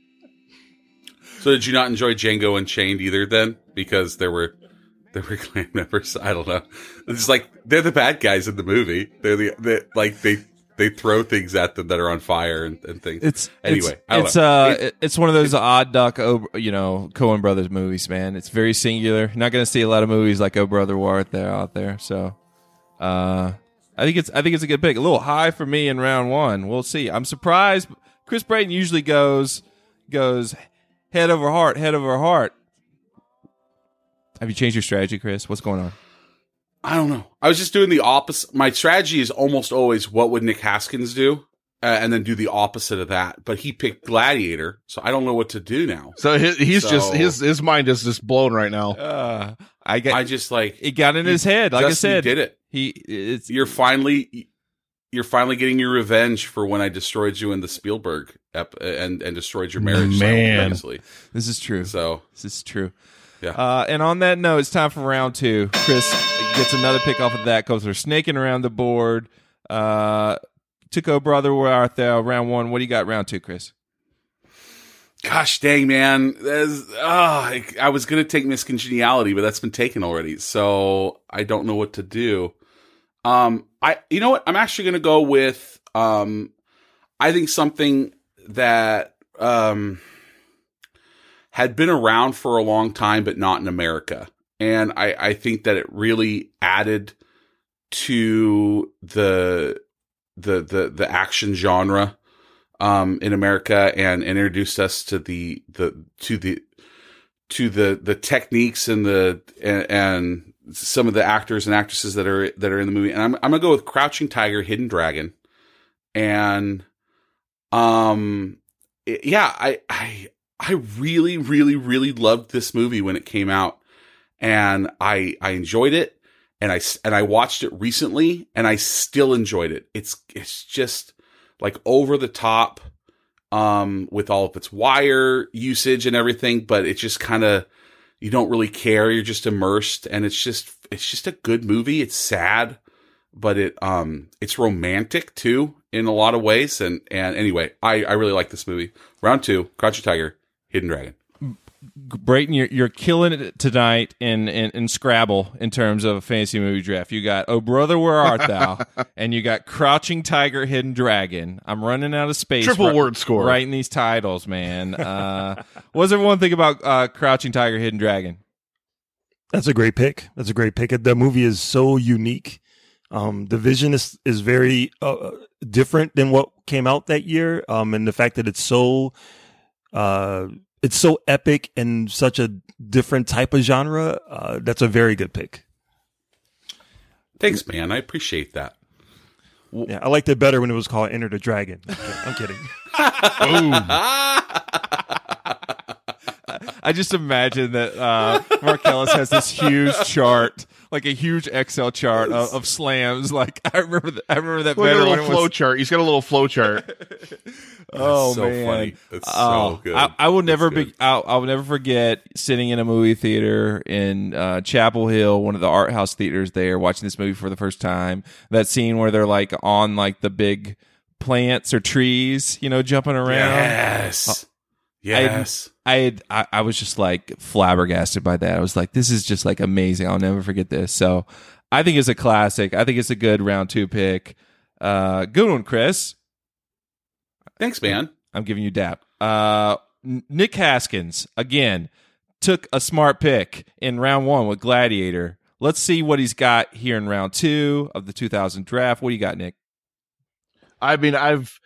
So did you not enjoy Django Unchained either then? Because there were there were [LAUGHS] Klan members. I don't know. It's like they're the bad guys in the movie. They're the they like they they throw things at them that are on fire and, and things. It's anyway. It's, I don't it's know. uh, It- it- it's one of those odd duck, you know, Coen Brothers movies, man. It's very singular. You're not going to see a lot of movies like Oh Brother War out there out there. So, uh, I think it's I think it's a good pick. A little high for me in round one. We'll see. I'm surprised. Chris Brayton usually goes goes head over heart, head over heart. Have you changed your strategy, Chris? What's going on? I don't know. I was just doing the opposite. My strategy is almost always what would Nick Haskins do, uh, and then do the opposite of that. But he picked Gladiator, so I don't know what to do now. So he, he's just his his mind is just blown right now. Uh, I get. I just like it got in his head. Like I Justin said, did it. He it's You're finally you're finally getting your revenge for when I destroyed you in the Spielberg ep- and and destroyed your marriage. Man. simultaneously. This is true. So This is true. Yeah. Uh, and on that note, it's time for round two. Chris gets another pick off of that because we're snaking around the board. Uh, took brother where art thou? Round one. What do you got? Round two, Chris. Gosh dang, man. That's, ah, I, I was going to take Miss Congeniality, but that's been taken already. So I don't know what to do. Um, I, you know what? I'm actually going to go with, um, I think something that, um, had been around for a long time, but not in America. And I, I think that it really added to the, the, the, the action genre um, in America and, introduced us to the the to the to the the techniques and the and, and some of the actors and actresses that are that are in the movie. And I'm I'm gonna go with Crouching Tiger, Hidden Dragon, and um it- yeah, I I I really really really loved this movie when it came out, and I I enjoyed it. And I and I watched it recently, and I still enjoyed it. It's it's just like over the top um with all of its wire usage and everything but it just kind of you don't really care you're just immersed and it's just it's just a good movie it's sad but it um it's romantic too in a lot of ways and and anyway i i really like this movie round 2 crouching tiger hidden dragon Brayton, you're you're killing it tonight in, in in Scrabble in terms of a fantasy movie draft. You got Oh Brother Where Art [LAUGHS] Thou, and you got Crouching Tiger, Hidden Dragon. I'm running out of space. Triple ri- word score. Writing these titles, man. Uh, [LAUGHS] what does everyone think about uh, Crouching Tiger, Hidden Dragon? That's a great pick. That's a great pick. The movie is so unique. Um, the vision is is very uh, different than what came out that year. Um, and the fact that it's so uh, it's so epic and such a different type of genre. Uh, that's a very good pick. thanks man i appreciate that Yeah, I liked it better when it was called Enter the Dragon. I'm kidding. [LAUGHS] I just imagine that uh, Marcellus has this huge chart, like a huge Excel chart of, of slams. Like I remember, that, I remember that Look at better a little it flow was. chart. He's got a little flow chart. [LAUGHS] Oh so man, funny. It's so Oh, good. I, I will It's never good. be. I, I will never forget sitting in a movie theater in uh, Chapel Hill, one of the art house theaters there, watching this movie for the first time. That scene where they're like on like the big plants or trees, you know, jumping around. yes yes I had, I, I was just like flabbergasted by that. I was like, this is just like amazing. I'll never forget this. So I think it's a classic. I think it's a good round two pick. Uh, good one, Chris. thanks man I'm giving you dap. Uh, Nick Haskins again took a smart pick in round one with Gladiator. Let's see what he's got here in round two of the 2000 draft. What do you got, Nick? I mean, I've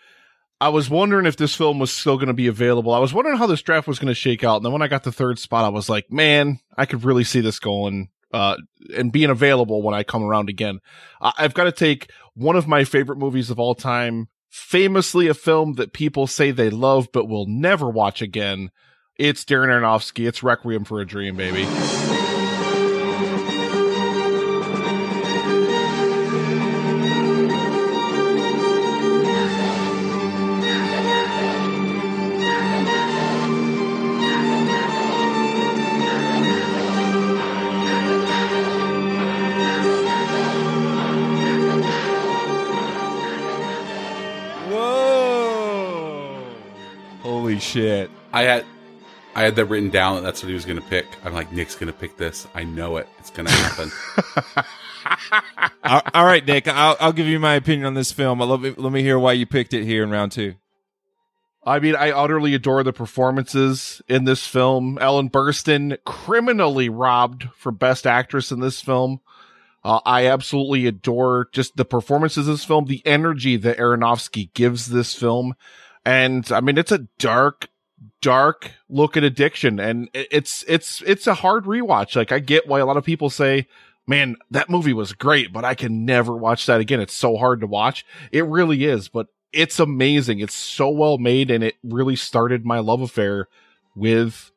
I was wondering if this film was still going to be available. I was wondering how this draft was going to shake out. And then when I got the third spot, I was like, man, I could really see this going uh, and being available when I come around again. I- I've got to take one of my favorite movies of all time, famously a film that people say they love but will never watch again. It's Darren Aronofsky. It's Requiem for a Dream, baby. Shit! I had I had that written down that that's what he was going to pick. I'm like, Nick's going to pick this. I know it. It's going to happen. [LAUGHS] all, all right, Nick. I'll, I'll give you my opinion on this film. Let me let me hear why you picked it here in round two. I mean, I utterly adore the performances in this film. Ellen Burstyn criminally robbed for Best Actress in this film. Uh, I absolutely adore just the performances of this film, the energy that Aronofsky gives this film. And I mean, it's a dark, dark look at addiction and it's, it's, it's a hard rewatch. Like I get why a lot of people say, man, that movie was great, but I can never watch that again. It's so hard to watch. It really is, but it's amazing. It's so well made and it really started my love affair with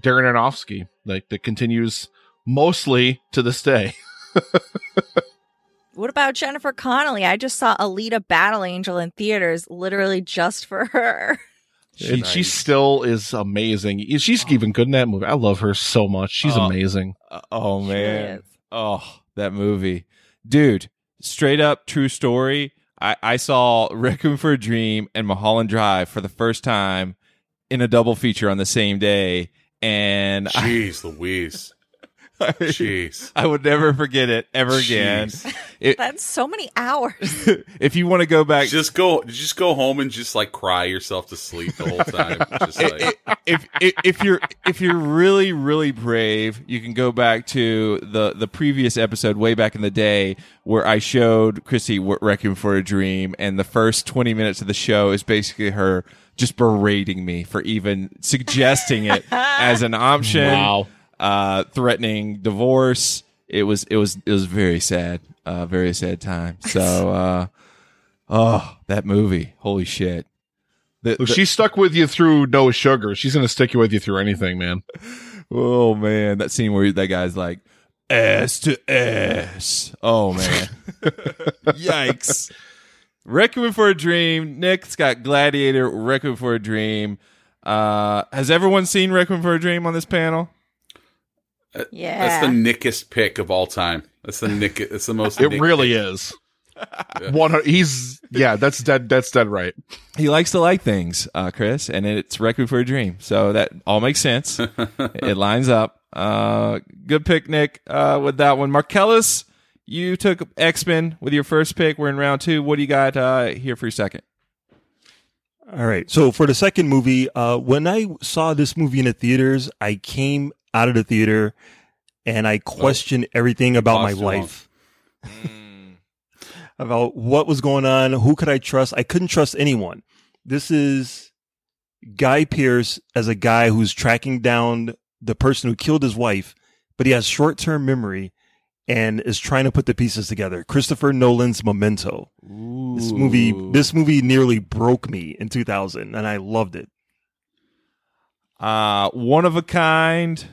Darren Aronofsky. Like that continues mostly to this day. [LAUGHS] What about Jennifer Connelly? I just saw Alita Battle Angel in theaters literally just for her. and she still is amazing. She's even good in that movie. I love her so much. She's Oh. amazing. Uh, oh man. Oh, that movie. Dude, straight up true story. I, I saw Requiem for a Dream and Mulholland Drive for the first time in a double feature on the same day. And I, Jeez Louise. Jeez. [LAUGHS] I would never forget it ever again. [LAUGHS] It- That's so many hours. [LAUGHS] if you want to go back, Just go just go home and just like cry yourself to sleep the whole time. Just like if, if if you're if you're really really brave, you can go back to the the previous episode way back in the day where I showed Chrissy what Requiem for a Dream, and the first twenty minutes of the show is basically her just berating me for even suggesting it as an option. Wow. Uh, threatening divorce. It was it was it was very sad. Uh, very sad time. So, [LAUGHS] uh, oh, that movie! Holy shit! The- the- she stuck with you through no sugar. She's gonna stick you with you through anything, man. [LAUGHS] Oh man, that scene where that guy's like ass to ass. Oh man, [LAUGHS] yikes! Requiem for a Dream. Nick's got Gladiator. Requiem for a Dream. Uh, has everyone seen Requiem for a Dream on this panel? Yeah. that's the nickest pick of all time. That's the nick it's the most It nick really is. One. He's yeah. That's dead. That's dead right. He likes to like things, uh, Chris, and it's Requiem for a Dream. So that all makes sense. [LAUGHS] it lines up. Uh, good pick, Nick, uh, with that one. Marcellus, you took X Men with your first pick. We're in round two. What do you got uh, here for your second? All right. So for the second movie, uh, when I saw this movie in the theaters, I came out of the theater and I questioned everything about my Paused too long. life. [LAUGHS] about what was going on, who could I trust? I couldn't trust anyone. This is Guy Pearce as a guy who's tracking down the person who killed his wife, but he has short-term memory and is trying to put the pieces together. Christopher Nolan's Memento. This movie, this movie nearly broke me in 2000, and I loved it. Uh, one of a kind.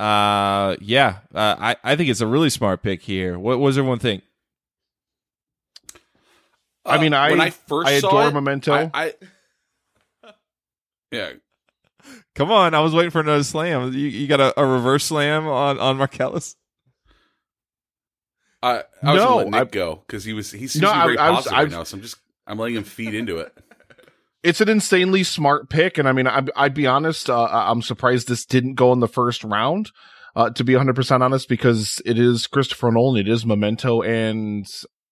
Uh, yeah. Uh, I I think it's a really smart pick here. What, was everyone think? I mean, I Uh, when I first I saw adore it, Memento. I, I yeah, Come on, I was waiting for another slam. You, you got a, a reverse slam on on Marcellus. I, I was No, gonna let Nick I- go because he was he's No, very I- I was- right now. So I'm just I'm letting him feed into it. It's an insanely smart pick, and I mean, I, I'd be honest. Uh, I'm surprised this didn't go in the first round. Uh, to be 100 percent honest, because it is Christopher Nolan, it is Memento, and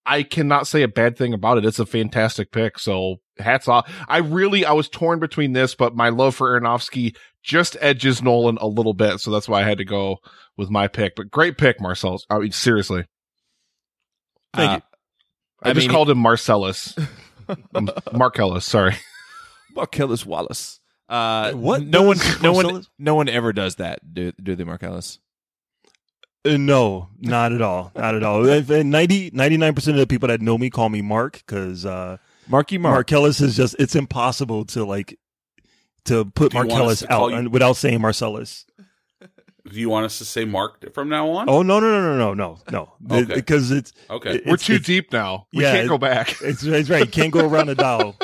I cannot say a bad thing about it. It's a fantastic pick. So hats off. I really, I was torn between this, but my love for Aronofsky just edges Nolan a little bit, so that's why I had to go with my pick. But great pick, Marcel. I mean, seriously. Thank Uh, you. I, I just mean- called him Marcellus. [LAUGHS] Marcellus, sorry. Marcellus Wallace. Uh, What No one, no one, no one ever does that. Do do they, Marcellus? Uh, no, not at all. Not at all. Uh, 90, 99% of the people that know me call me Mark because uh, Marky Mark. Marcellus is just, it's impossible to like, to put Do you want us Marcellus to call out you- without saying Marcellus. Do you want us to say Mark from now on? Oh, no, no, no, no, no, no, no. [LAUGHS] Okay. Because it's, Okay. it- We're too it's- deep now. We Yeah, can't go back. It's, it's right. Can't go around the dial.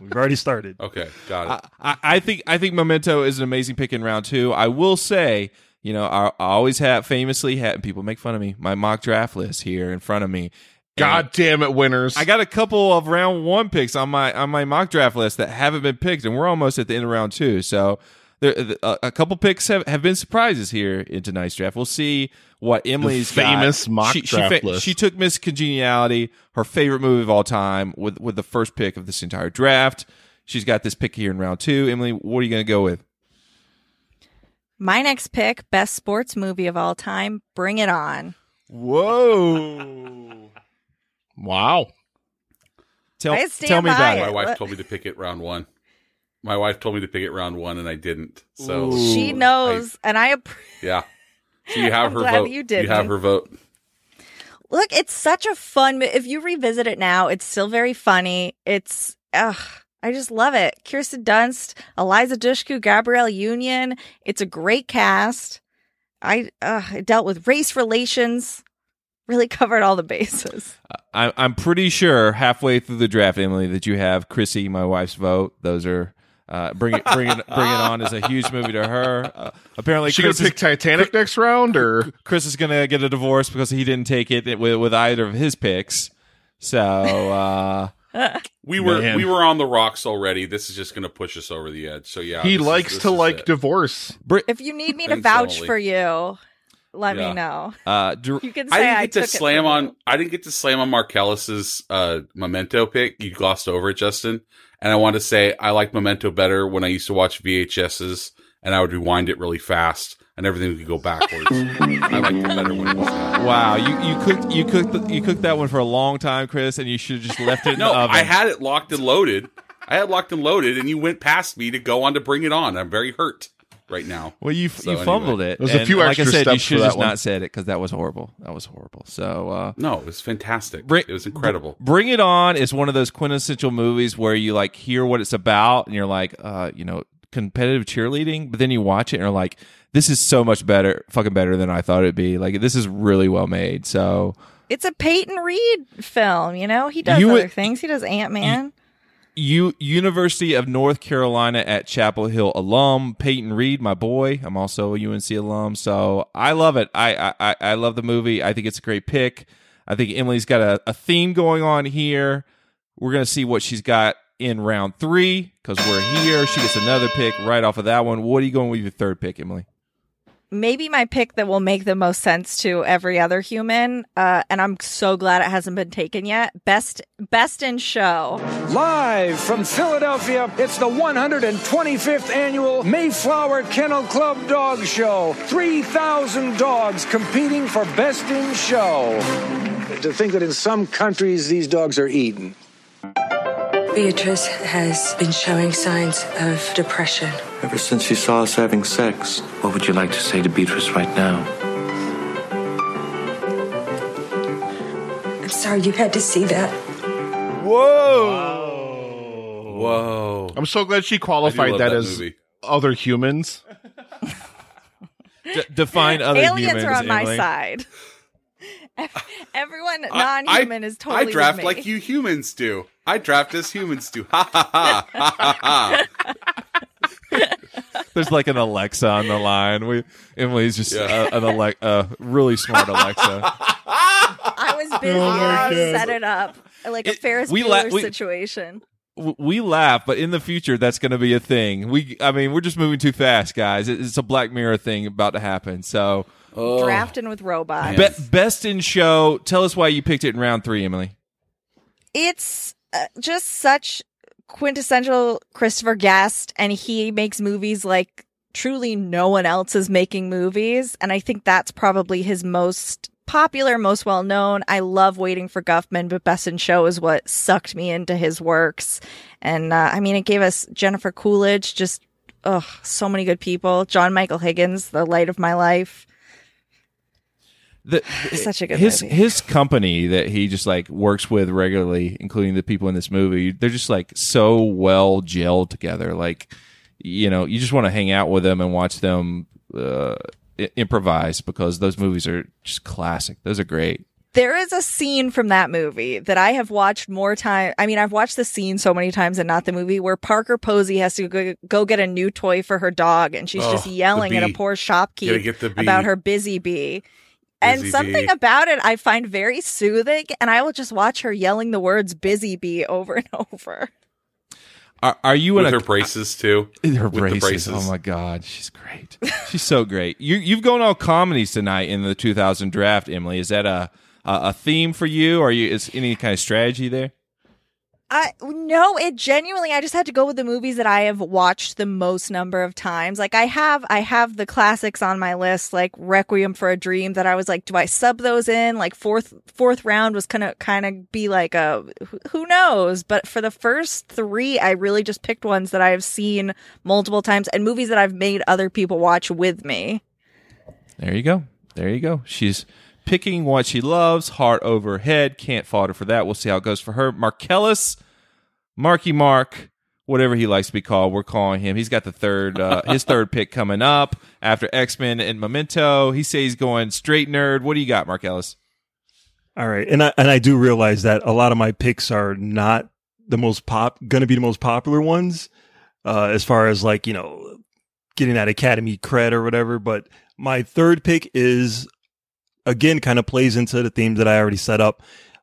We've already started. Okay, got it. I, I I think I think Memento is an amazing pick in round two. I will say, you know, I, I always have famously had and people make fun of me. My mock draft list here in front of me. God damn it, winners. I got a couple of round one picks on my on my mock draft list that haven't been picked, and we're almost at the end of round two. So there, a, a couple picks have, have been surprises here in tonight's draft. We'll see what Emily's got. famous mock she, she draft fa- list. She took Miss Congeniality, her favorite movie of all time, with with the first pick of this entire draft. She's got this pick here in round two. Emily, what are you going to go with? My next pick, best sports movie of all time, Bring It On. Whoa! wow. Tell, I stand tell me by about it. it. My wife told me to pick it round one. My wife told me to pick it round one, and I didn't. So She knows, and I yeah, so you have I'm her glad vote. you You didn't. have her vote. look. It's such a fun. If you revisit it now, it's still very funny. It's ugh. I just love it. Kirsten Dunst, Eliza Dushku, Gabrielle Union. It's a great cast. I uh, it dealt with race relations. Really [LAUGHS] covered all the bases. I, I'm pretty sure halfway through the draft, Emily, that you have Chrissy, my wife's vote. Those are uh, bring it, bring it, bring it on is a huge movie to her. Uh, apparently, She gonna Chris is, pick Titanic next round, or Chris is gonna get a divorce because he didn't take it with, with either of his picks. So uh, [LAUGHS] We were Man. we were on the rocks already. This is just going to push us over the edge. So yeah, he this is- likes to like it. divorce. If you need me to Thanks, vouch Emily. for you, let Yeah. me know. uh, Dr- You can I say didn't I, get to slam on. you. I didn't get to slam on Marcellus's uh, Memento pick. You glossed over it, Justin. And I want to say I like Memento better when I used to watch VHSs and I would rewind it really fast and everything could go backwards. I liked it better when it was that. wow, you you cooked you cooked the, you cooked that one for a long time, Chris, and you should have just left it in No, the oven. I had it locked and loaded. I had locked and loaded, and you went past me to go on to bring it on. I'm very hurt right now. Well, you So you anyway. fumbled it. There's a and few like extra I said, you should have just one. not said it because that was horrible. That was horrible. So uh, No, it was fantastic. Bring- it was incredible. Bring It On is one of those quintessential movies where you like hear what it's about and you're like, uh, you know, competitive cheerleading, but then you watch it and you're like, this is so much better, fucking better than I thought it'd be. Like this is really well made. So It's a Peyton Reed film. You know, he does You other would- things. He does Ant Man. You University of North Carolina at Chapel Hill alum Peyton Reed, my boy. I'm also a UNC alum, so I love it. I I, I love the movie. I think it's a great pick. I think Emily's got a, a theme going on here. We're gonna see what she's got in round three because we're here. She gets another pick right off of that one. What are you going with your third pick, Emily? Maybe my pick that will make the most sense to every other human. Uh, and I'm so glad it hasn't been taken yet. Best best in show. Live from Philadelphia, it's the 125th annual Mayflower Kennel Club Dog Show. 3,000 dogs competing for Best in Show. To think that in some countries these dogs are eaten. Beatrice has been showing signs of depression. Ever since she saw us having sex, what would you like to say to Beatrice right now? I'm sorry you had to see that. Whoa! Whoa! I'm so glad she qualified that, that as movie. other humans. [LAUGHS] D- define other Aliens humans. are on my side. [LAUGHS] Everyone non-human is totally I draft with me. like you humans do. I draft as humans do. Ha ha ha ha ha ha. There's like an Alexa on the line. We Emily's just Yeah. uh, an Ale- uh, really smart Alexa. I was busy Oh my set it up like a Ferris Bueller la- we- situation. we laugh, but in the future, that's going to be a thing. We, I mean, we're just moving too fast, guys. It's a Black Mirror thing about to happen. So, Drafting with robots. be- best in show. Tell us why you picked it in round three, Emily. it's uh, just such quintessential Christopher Guest, and he makes movies like truly no one else is making movies, and I think that's probably his most popular, most well known. I love Waiting for Guffman, but Best in Show is what sucked me into his works, and uh, I mean, it gave us Jennifer Coolidge, just ugh, so many good people. John Michael Higgins, the light of my life. The, [SIGHS] Such a good his movie. his company that he just like works with regularly, including the people in this movie. They're just like so well gelled together. Like, you know, you just want to hang out with them and watch them uh, i- improvise because those movies are just classic. Those are great. There is a scene from that movie that I have watched more time. I mean, I've watched the scene so many times and not the movie where Parker Posey has to go, go get a new toy for her dog and she's Oh, just yelling at a poor Gotta shopkeep get the bee. about her busy bee. And something bee. about it I find very soothing and I will just watch her yelling the words busy bee over and [LAUGHS] over. Are, are you in with a her braces too? [LAUGHS] Her With the braces. braces. Oh my god, she's great. She's so great. You you've gone all comedies tonight in the 2000 draft, Emily. Is that a a, a theme for you, or are you is any kind of strategy there? I no, it genuinely I just had to go with the movies that I have watched the most number of times. Like I have I have the classics on my list like Requiem for a Dream that I was like do I sub those in? Like fourth fourth round was kind of kind of be like a who- knows, but for the first 3 I really just picked ones that I have seen multiple times and movies that I've made other people watch with me. There you go. There you go. She's picking what she loves, heart over head. Can't fault her for that. We'll see how it goes for her. Marcellus, Marky Mark, whatever he likes to be called, we're calling him. He's got the third, uh, [LAUGHS] his third pick coming up after X Men and Memento. He says he's going straight nerd. What do you got, Marcellus? All right, and I and I do realize that a lot of my picks are not the most pop, going to be the most popular ones, uh, as far as like you know, getting that Academy cred or whatever. But my third pick is again kind of plays into the theme that I already set up.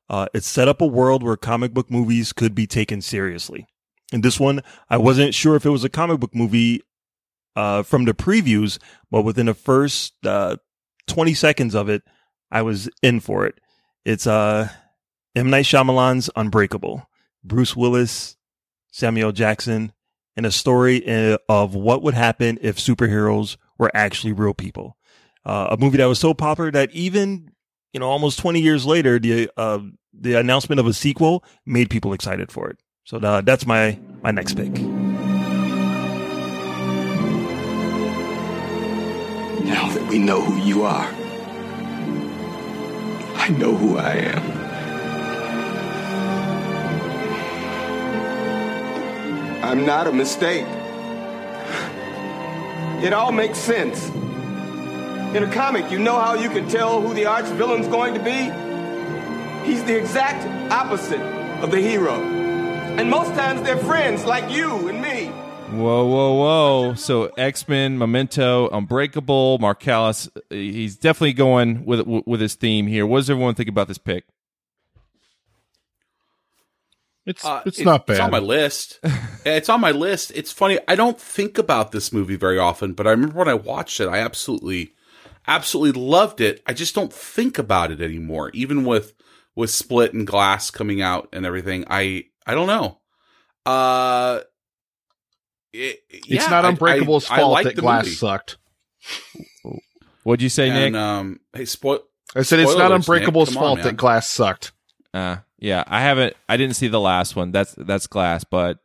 Uh, it set up a world where comic book movies could be taken seriously. And this one, I wasn't sure if it was a comic book movie uh, from the previews, but within the first uh, 20 seconds of it, I was in for it. It's uh, M. Night Shyamalan's Unbreakable. Bruce Willis, Samuel Jackson, and a story uh, of what would happen if superheroes were actually real people. Uh, a movie that was so popular that even you know almost 20 years later, the uh, the announcement of a sequel made people excited for it. So uh, that's my my next pick. Now that we know who you are, I know who I am. I'm not a mistake. It all makes sense. In a comic, you know how you can tell who the arch villain's going to be? He's the exact opposite of the hero. And most times they're friends like you and me. Whoa, whoa, whoa! So X Men, Memento, Unbreakable, Marcellus. He's definitely going with with his theme here. What does everyone think about this pick? It's Uh, it's it- not bad. It's on my list. [LAUGHS] it's on my list. It's funny. I don't think about this movie very often, but I remember when I watched it, I absolutely, absolutely loved it. I just don't think about it anymore. Even with with Split and Glass coming out and everything, I I don't know. Uh, it- it's yeah, not I- Unbreakable's I- I fault like that Glass movie. sucked. What'd you say, And, Nick? um, hey, spoil. I said it's not alerts, Nick. Unbreakable's Come on, fault that Glass sucked. Uh, yeah, I haven't. I didn't see the last one. That's that's Glass, but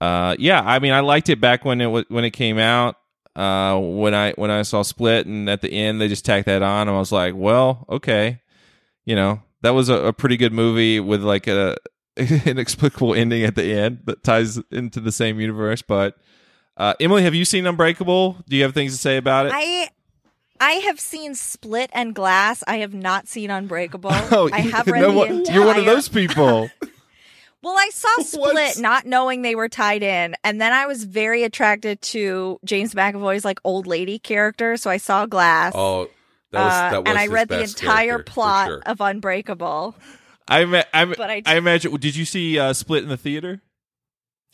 uh, yeah, I mean, I liked it back when it wa- when it came out. Uh, when I when I saw Split, and at the end they just tacked that on, and I was like, well, okay, you know, that was a, a pretty good movie with like a [LAUGHS] inexplicable ending at the end that ties into the same universe. But uh, Emily, have you seen Unbreakable? Do you have things to say about it? I I have seen Split and Glass. I have not seen Unbreakable. [LAUGHS] Oh, I have [LAUGHS] read entire. You're one of those people. Well, I saw [LAUGHS] Split not knowing they were tied in, and then I was very attracted to James McAvoy's like old lady character, so I saw Glass. Oh, that was uh, that was and I his read the entire plot sure. of Unbreakable. I, ima- I, But I- I imagine. Did you see uh, Split in the theater?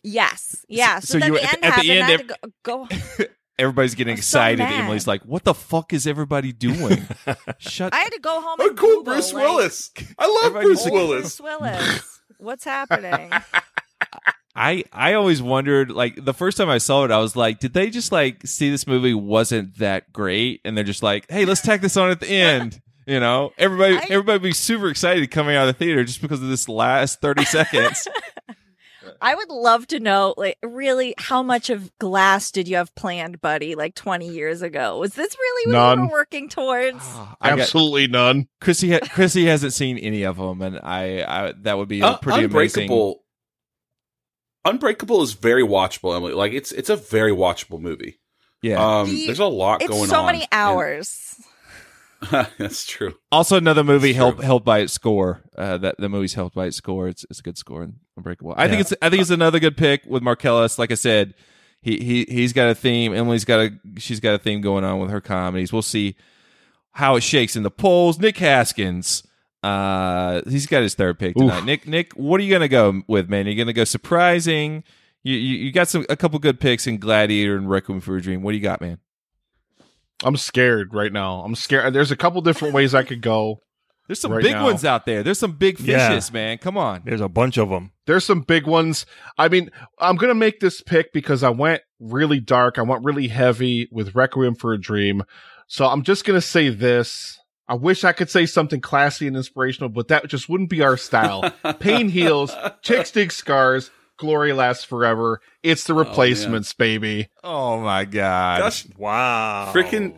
Yes, yeah. So, so then you- the at end the happened. end, I ev- go, go [LAUGHS] Everybody's getting I'm so excited. mad. Emily's like, "What the fuck is everybody doing?" [LAUGHS] Shut. I had to go home. Oh, and cool, Google, Bruce like, Willis. I love Bruce Willis. Bruce Willis. What's happening? [LAUGHS] I I always wondered. Like the first time I saw it, I was like, "Did they just like see this movie wasn't that great?" And they're just like, "Hey, let's tack this on at the end." [LAUGHS] You know, everybody I- everybody be super excited coming out of the theater just because of this last thirty seconds. [LAUGHS] [LAUGHS] I would love to know, like, really, how much of Glass did you have planned, buddy? Like twenty years ago, was this really what you were working towards? I got- Absolutely none. Chrissy ha- Chrissy hasn't seen any of them, and I, I that would be Uh, pretty amazing. Unbreakable. Unbreakable is very watchable, Emily. Like it's it's a very watchable movie. Yeah, Um, The- there's a lot going on it's going so on. many hours. And- [LAUGHS] that's true. Also, another movie helped helped by its score. Uh, that the movie's helped by its score. It's it's a good score in Unbreakable. I think it's I think it's another good pick with Marcellus. Like I said, he he he's got a theme. Emily's got a she's got a theme going on with her comedies. We'll see how it shakes in the polls. Nick Haskins, uh, he's got his third pick tonight. Nick Nick, what are you gonna go with, man? Are you gonna go surprising? You, you you got some a couple good picks in Gladiator and Requiem for a Dream. What do you got, man? I'm scared right now. I'm scared. There's a couple different ways I could go. There's some right big now. ones out there. There's some big Yeah. fishes, man. Come on. There's a bunch of them. There's some big ones. I mean, I'm gonna make this pick because I went really dark. I went really heavy with Requiem for a Dream. So I'm just gonna say this. I wish I could say something classy and inspirational, but that just wouldn't be our style. [LAUGHS] Pain heals, chicks dig scars, glory lasts forever. It's the oh, replacements, baby. Oh my god. Gosh, Wow. freaking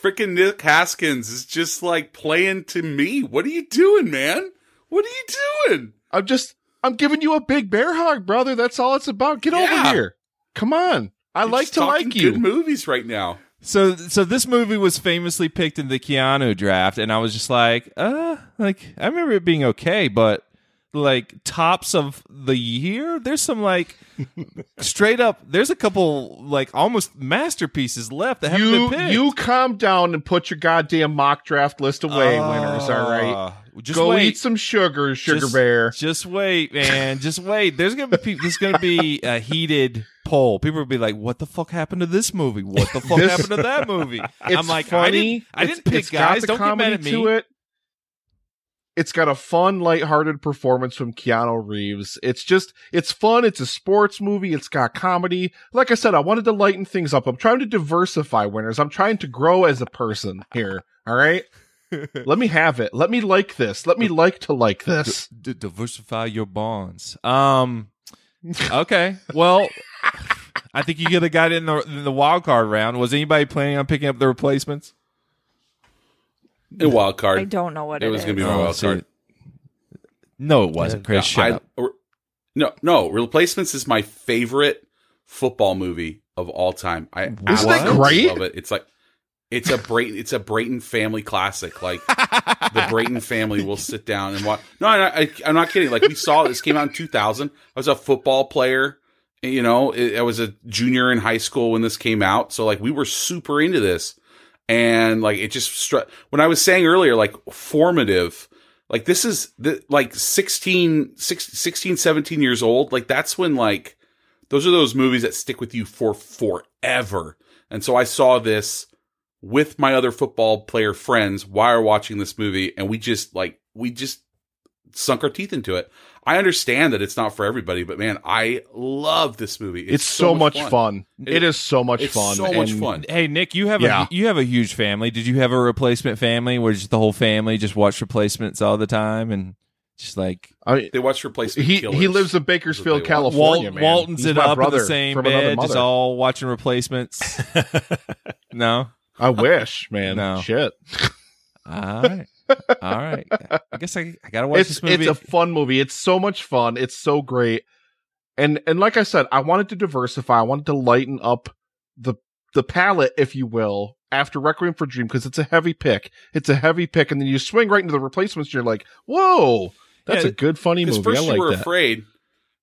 freaking Nick Haskins is just like playing to me. What are you doing, man? What are you doing? I'm just, I'm giving you a big bear hug, brother. That's all it's about. Get over here. Come on. I You're like to like you. Good movies right now. So so this movie was famously picked in the Keanu draft, and I was just like, uh, like I remember it being okay, but like tops of the year, there's some like [LAUGHS] straight up. There's a couple like almost masterpieces left that haven't you been picked. you calm down and put your goddamn mock draft list away, winners. All right, Uh, just go wait. eat some sugar, sugar Just- bear. Just wait, man. Just wait. There's gonna be people, there's gonna be a heated poll. People will be like, "What the fuck happened to this movie? What the fuck This- happened to that movie?" [LAUGHS] It's I'm like, funny. I didn't, I didn't pick guys. Don't get mad at me. It's got a fun, lighthearted performance from Keanu Reeves. It's just, it's fun. It's a sports movie. It's got comedy. Like I said, I wanted to lighten things up. I'm trying to diversify winners. I'm trying to grow as a person here. All right. [LAUGHS] Let me have it. Let me like this. Let me like to like this. D- diversify your bonds. Um. Okay. Well, I think you could have got in the in the wild card round. Was anybody planning on picking up the replacements? A wild card. I don't know what it it was going to be my Oh, wild see, card. No, it wasn't. Chris, shut I- up. or- no, no. Replacements is my favorite football movie of all time. I Isn't that great? love it. It's like it's a Brayton. It's a Brayton family classic. Like [LAUGHS] the Brayton family will sit down and watch. No, I, I, I'm not kidding. Like we saw this came out in 2000. I was a football player. You know, I I was a junior in high school when this came out. So like we were super into this, and like it just struck. When I was saying earlier, like formative. Like this is the, like 16, 16, 17 years old. Like that's when like those are those movies that stick with you for forever. And so I saw this with my other football player friends while watching this movie, and we just like we just sunk our teeth into it. I understand that it's not for everybody, but man, I love this movie. It's, so, much fun. It- it is so much it's fun. so much and- fun. Hey Nick, you have Yeah. a you have a huge family. Did you have a replacement family where just the whole family just watch replacements all the time and just like I, They watch replacement. he Killers. he lives in Bakersfield, what they watch. California. Walt, man. Walton's He's it my up in brother the same from another bed, just all watching replacements? [LAUGHS] no. I wish, man. No. Shit. All right. All right. I guess I, I gotta watch it's this movie. it's a fun movie. It's so much fun. It's so great. And and like I said, I wanted to diversify. I wanted to lighten up the the palette, if you will, after Requiem for Dream because it's a heavy pick. It's a heavy pick, and then you swing right into the replacements. And you're like, whoa, that's Yeah, a good funny movie. I first like you were that. afraid,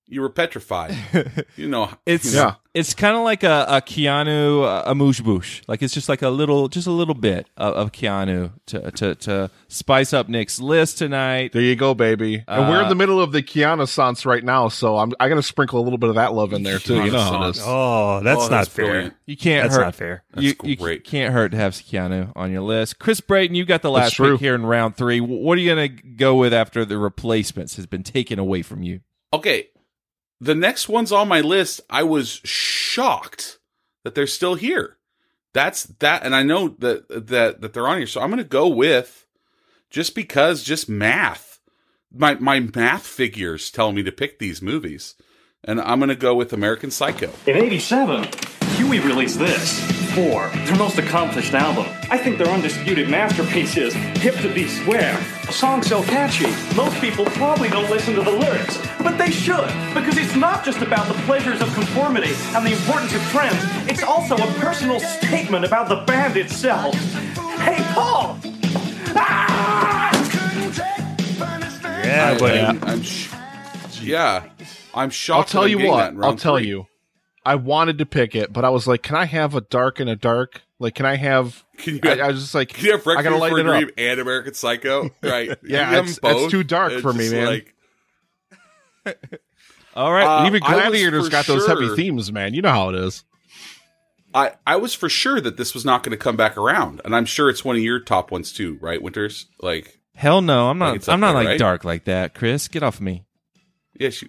you were petrified. [LAUGHS] you know, It's Yeah. it's kind of like a, a Keanu uh, a mouche bouche. Like it's just like a little, just a little bit of, of Keanu to, to to spice up Nick's list tonight. There you go, baby. And we're in Uh, the middle of the Keanu Sans right now, so I'm I gotta sprinkle a little bit of that love in there too. You know how it is. Oh, that's Oh, not that's fair. brilliant. You can't That's hurt. not fair. You, That's you great. can't hurt to have Keanu on your list. Chris Brayton, you got the last true. pick here in round three. What are you gonna go with after the replacements has been taken away from you? Okay. The next ones on my list, I was shocked that they're still here. That's that and I know that that that they're on here. So I'm going to go with just because just math. My my math figures tell me to pick these movies. And I'm going to go with American Psycho. In 87, Huey released this. Fore, their most accomplished album. I think their undisputed masterpiece is Hip to Be Square. A song so catchy, most people probably don't listen to the lyrics. But they should, because it's not just about the pleasures of conformity and the importance of trends, it's also a personal statement about the band itself. Hey, Paul! Ah! Yeah, I, buddy. I'm, I'm sh- yeah. I'm shocked. I'll tell you what. that I'll round tell you. I wanted to pick it, but I was like, can I have a dark and a dark? Like, can I have? Can you I, have- I was just like, Can you have I gotta Requiem light for a it up. And American Psycho? [LAUGHS] Right. Yeah, You have it's- them it's too dark It's for me, man. like- [LAUGHS] All right. Uh, Even I was Gladiator's for got those heavy themes, man. You know how it is. I, I was for sure that this was not going to come back around, and I'm sure it's one of your top ones too, right? Winters, like Hell no, I'm not. it's up I'm not there, like right? dark like that, Chris. Get off me. yes, you,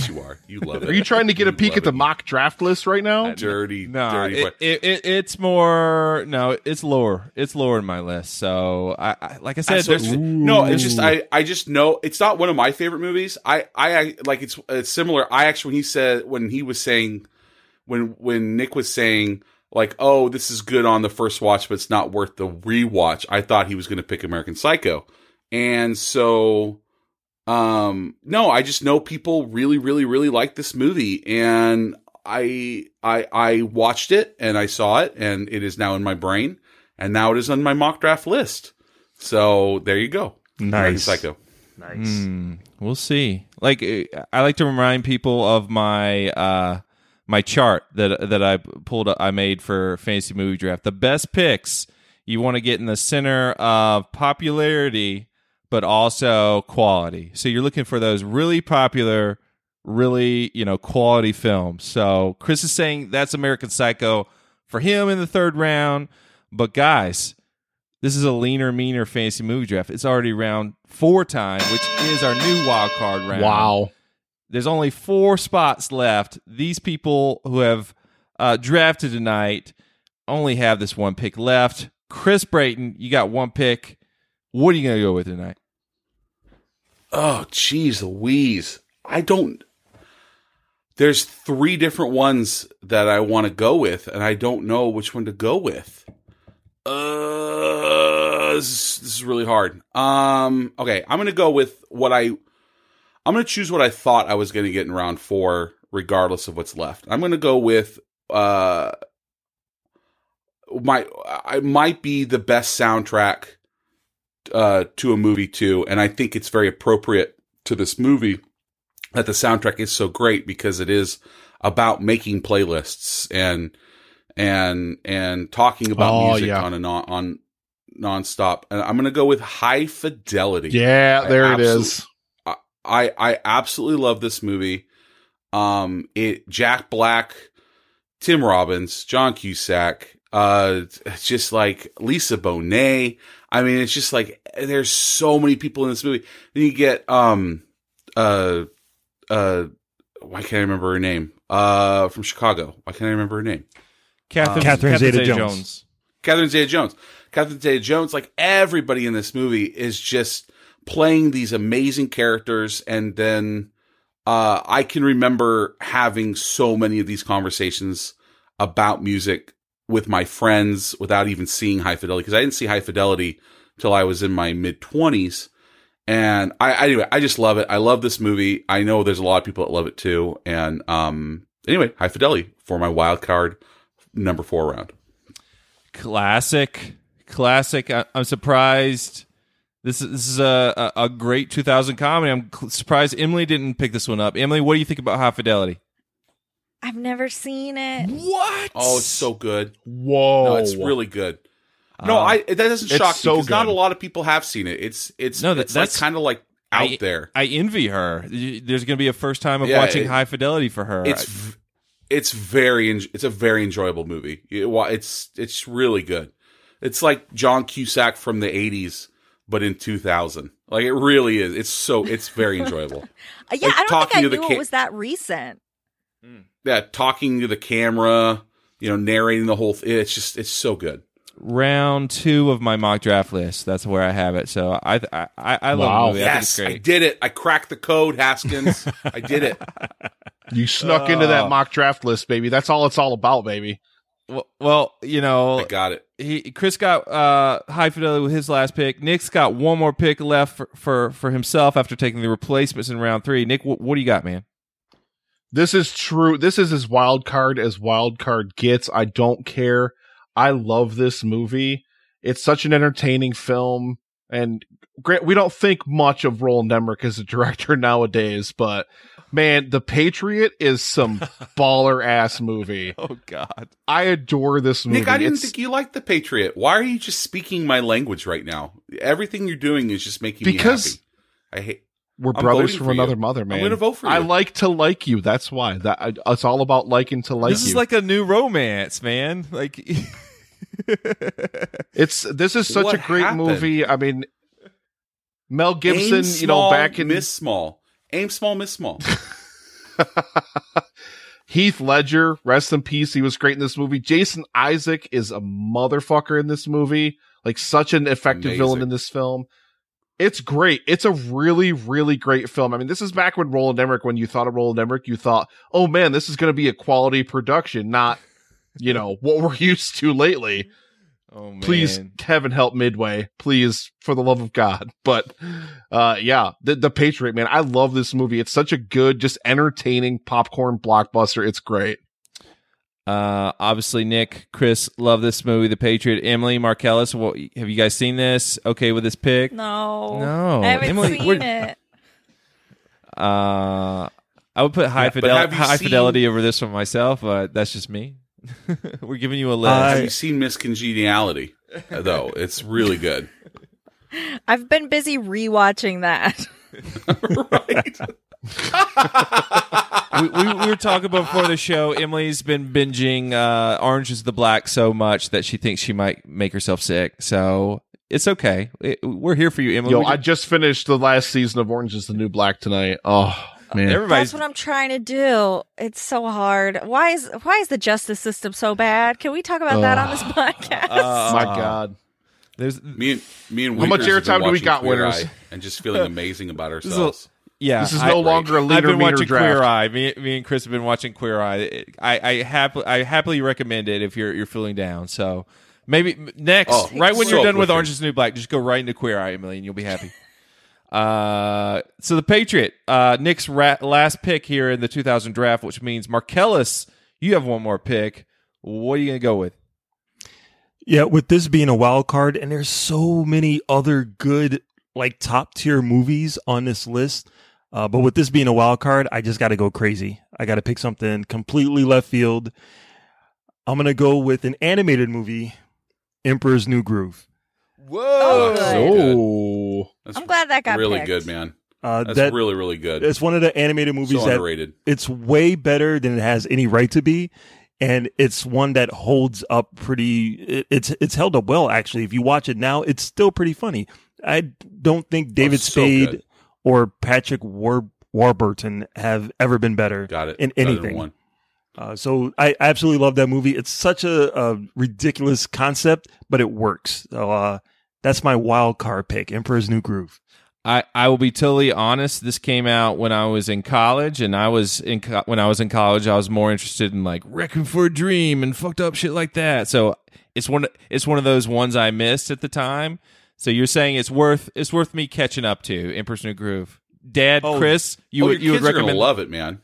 yes, you are. You love it. Are you trying to get a peek at the it. mock draft list right now? dirty, No, dirty it, it, it, it's more. No, it's lower. It's lower in my list. So I, I like I said, That's what- there's no, it's just I, I just know it's not one of my favorite movies. I, I, I like it's it's similar. I actually when he said when he was saying when when Nick was saying like oh this is good on the first watch but it's not worth the rewatch. I thought he was going to pick American Psycho, and so um no, I just know people really really really like this movie and. I I I watched it and I saw it and it is now in my brain and now it is on my mock draft list. So there you go. American Nice. Psycho. Hmm, we'll see. Like uh, I like to remind people of my uh my chart that that I pulled I made for fantasy movie draft. The best picks you want to get in the center of popularity but also quality. So you're looking for those really popular really, you know, quality films. So Chris is saying that's American Psycho for him in the third round, but guys, this is a leaner, meaner fantasy movie draft. It's already round four time, which is our new wild card round. Wow. There's only four spots left. These people who have uh, drafted tonight only have this one pick left. Chris Brayton, you got one pick. What are you going to go with tonight? Oh, jeez Louise. I don't. There's three different ones that I want to go with, and I don't know which one to go with. Uh, this is, this is really hard. Um, okay, I'm gonna go with what I. I'm gonna choose what I thought I was gonna get in round four, regardless of what's left. I'm gonna go with uh, my. I might be the best soundtrack uh, to a movie too, and I think it's very appropriate to this movie that the soundtrack is so great because it is about making playlists and and and talking about Oh, music yeah. on a non on nonstop. And I'm gonna go with High Fidelity. Yeah, there it absolute- is. I, I I absolutely love this movie. Um, it Jack Black, Tim Robbins, John Cusack, uh, just like Lisa Bonet. I mean, it's just like there's so many people in this movie. Then you get um, uh, uh, why can't I remember her name? Uh, from Chicago. Why can't I remember her name? Catherine, Catherine Zeta-Jones. Catherine Zeta Jones. Catherine Zeta Jones, like everybody in this movie is just playing these amazing characters. And then uh, I can remember having so many of these conversations about music with my friends without even seeing High Fidelity because I didn't see High Fidelity till I was in my mid 20s. And I, anyway, I just love it. I love this movie. I know there's a lot of people that love it too. And um, anyway, High Fidelity for my wild card number four round. Classic, classic. I, I'm surprised. This is this is a, a great 2000 comedy. I'm surprised Emily didn't pick this one up. Emily, what do you think about High Fidelity? I've never seen it. What? Oh, it's so good. Whoa. No, it's really good. No, I that doesn't it's shock so me because not good. a lot of people have seen it. It's it's No, that- it's like that's- kind of like out I, there. I envy her. Y- There's going to be a first time of Yeah, watching it- High Fidelity for her. It's v- it's very en- it's a very enjoyable movie. It- wa- it's it's really good. It's like John Cusack from the '80s, but in 2000. Like it really is. It's so it's very enjoyable. Uh, [LAUGHS] yeah, Like, I don't talking think I to the knew ca- it was that recent. Yeah, talking to the camera, you know, narrating the whole. Th- it's just it's so good. round two of my mock draft list. That's where I have it. So I I, I I love Wow. the movie. I think it's Yes, I great. did it. I cracked the code, Haskins. I did it. [LAUGHS] You snuck into that Oh. mock draft list, baby. That's all it's all about, baby. Well, well, you know, I got it. he Chris got uh, high fidelity with his last pick. Nick's got one more pick left for for, for himself after taking the replacements in round three. Nick, wh- what do you got, man? This is true. This is as wild card as wild card gets. I don't care. I love this movie. It's such an entertaining film. And Grant, we don't think much of Roland Emmerich as a [LAUGHS] director nowadays, but man, The Patriot is some [LAUGHS] baller ass movie. Oh God, I adore this movie. Nick, I didn't It's- think you liked the Patriot. Why are you just speaking my language right now? Everything you're doing is just making Because- me happy. I hate. We're I'm brothers from for you. another mother, I'm man. gonna vote for you. I like to like you. That's why. That I, it's all about liking to like you. this you. is like a new romance, man. Like [LAUGHS] it's this is such What a great happened? movie. I mean, Mel Gibson, you know, back in miss small. Aim small, miss small. [LAUGHS] Heath Ledger, rest in peace. He was great in this movie. Jason Isaac is a motherfucker in this movie. Like such an effective Amazing. villain in this film. It's great. It's a really, really great film. I mean, this is back when Roland Emmerich, when you thought of Roland Emmerich, you thought, oh man, this is going to be a quality production, not, you know, [LAUGHS] what we're used to lately. Oh man. Please, Kevin, help Midway, please, for the love of God. But, uh, yeah, the, the Patriot, man, I love this movie. It's such a good, just entertaining popcorn blockbuster. It's great. Uh, obviously, Nick, Chris, love this movie, The Patriot. Emily, Marcellus, what, have you guys seen this? Okay with this pick? No. No. I haven't Emily, seen it. Uh, I would put high, Yeah, fidel- high seen- fidelity over this one myself, but that's just me. [LAUGHS] We're giving you a list. Have you seen Miss Congeniality? Uh, Though it's really good. [LAUGHS] I've been busy rewatching that. [LAUGHS] we, we, we were talking before the show. Emily's been binging uh, Orange is the Black so much that she thinks she might make herself sick. So it's okay. It- we're here for you, Emily. Yo, We I just- just finished the last season of Orange is the New Black tonight. Oh, man. everybody's That's what I'm trying to do. It's so hard. Why is why is the justice system so bad? Can we talk about that on this podcast? Oh [LAUGHS] my God. There's Me and me and How much Winkers have airtime do we got, Queer winners? And just feeling amazing about [LAUGHS] ourselves. Yeah, This is I- no longer a I've leader been meter watching draft. Queer Eye. Me, me and Chris have been watching Queer Eye. I, I happily, I happily recommend it if you're you're feeling down. So maybe next, Oh, right when so you're done with. Orange is New Black, just go right into Queer Eye, Emily, and you'll be happy. [LAUGHS] uh, so the Patriot, uh, Nick's ra- last pick here in the 2000 draft, which means Marcellus, you have one more pick. What are you gonna go with? Yeah, with this being a wild card, and there's so many other good, like top tier movies on this list. Uh, but with this being a wild card, I just got to go crazy. I got to pick something completely left field. I'm gonna go with an animated movie, Emperor's New Groove. Whoa! Oh, so good. good. Oh. That's I'm glad that got really picked. good, man. Uh, That's that really really good. it's one of the animated movies so that it's way better than it has any right to be and it's one that holds up pretty it, it's it's held up well actually if you watch it now it's still pretty funny i don't think david so spade good. Or patrick War, warburton have ever been better Got it. in anything one. uh, so I absolutely love that movie. It's such a, a ridiculous concept, but it works. So uh, that's my wild card pick, Emperor's New Groove. I, I will be totally honest. This came out when I was in college, and I was in co- when I was in college. I was more interested in like Requiem for a Dream and fucked up shit like that. So it's one it's one of those ones I missed at the time. So you're saying it's worth it's worth me catching up to Emperor's New Groove. Dad, Oh. Chris, you oh, would you would recommend? love it, man.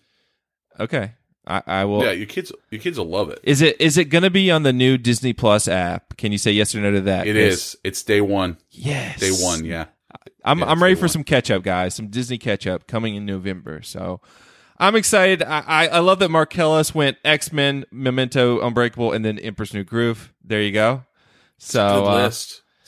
Okay, I, I will. yeah, your kids your kids will love it. Is it is it going to be on the new Disney Plus app? Can you say yes or no to that? It Chris? is. It's day one. Yes. Day one. Yeah. I'm Yeah, I'm ready for one. some catch up, guys. Some Disney catch up coming in November. So I'm excited. I, I, I love that Marcellus went X Men, Memento, Unbreakable, and then Emperor's New Groove. There you go. So good uh,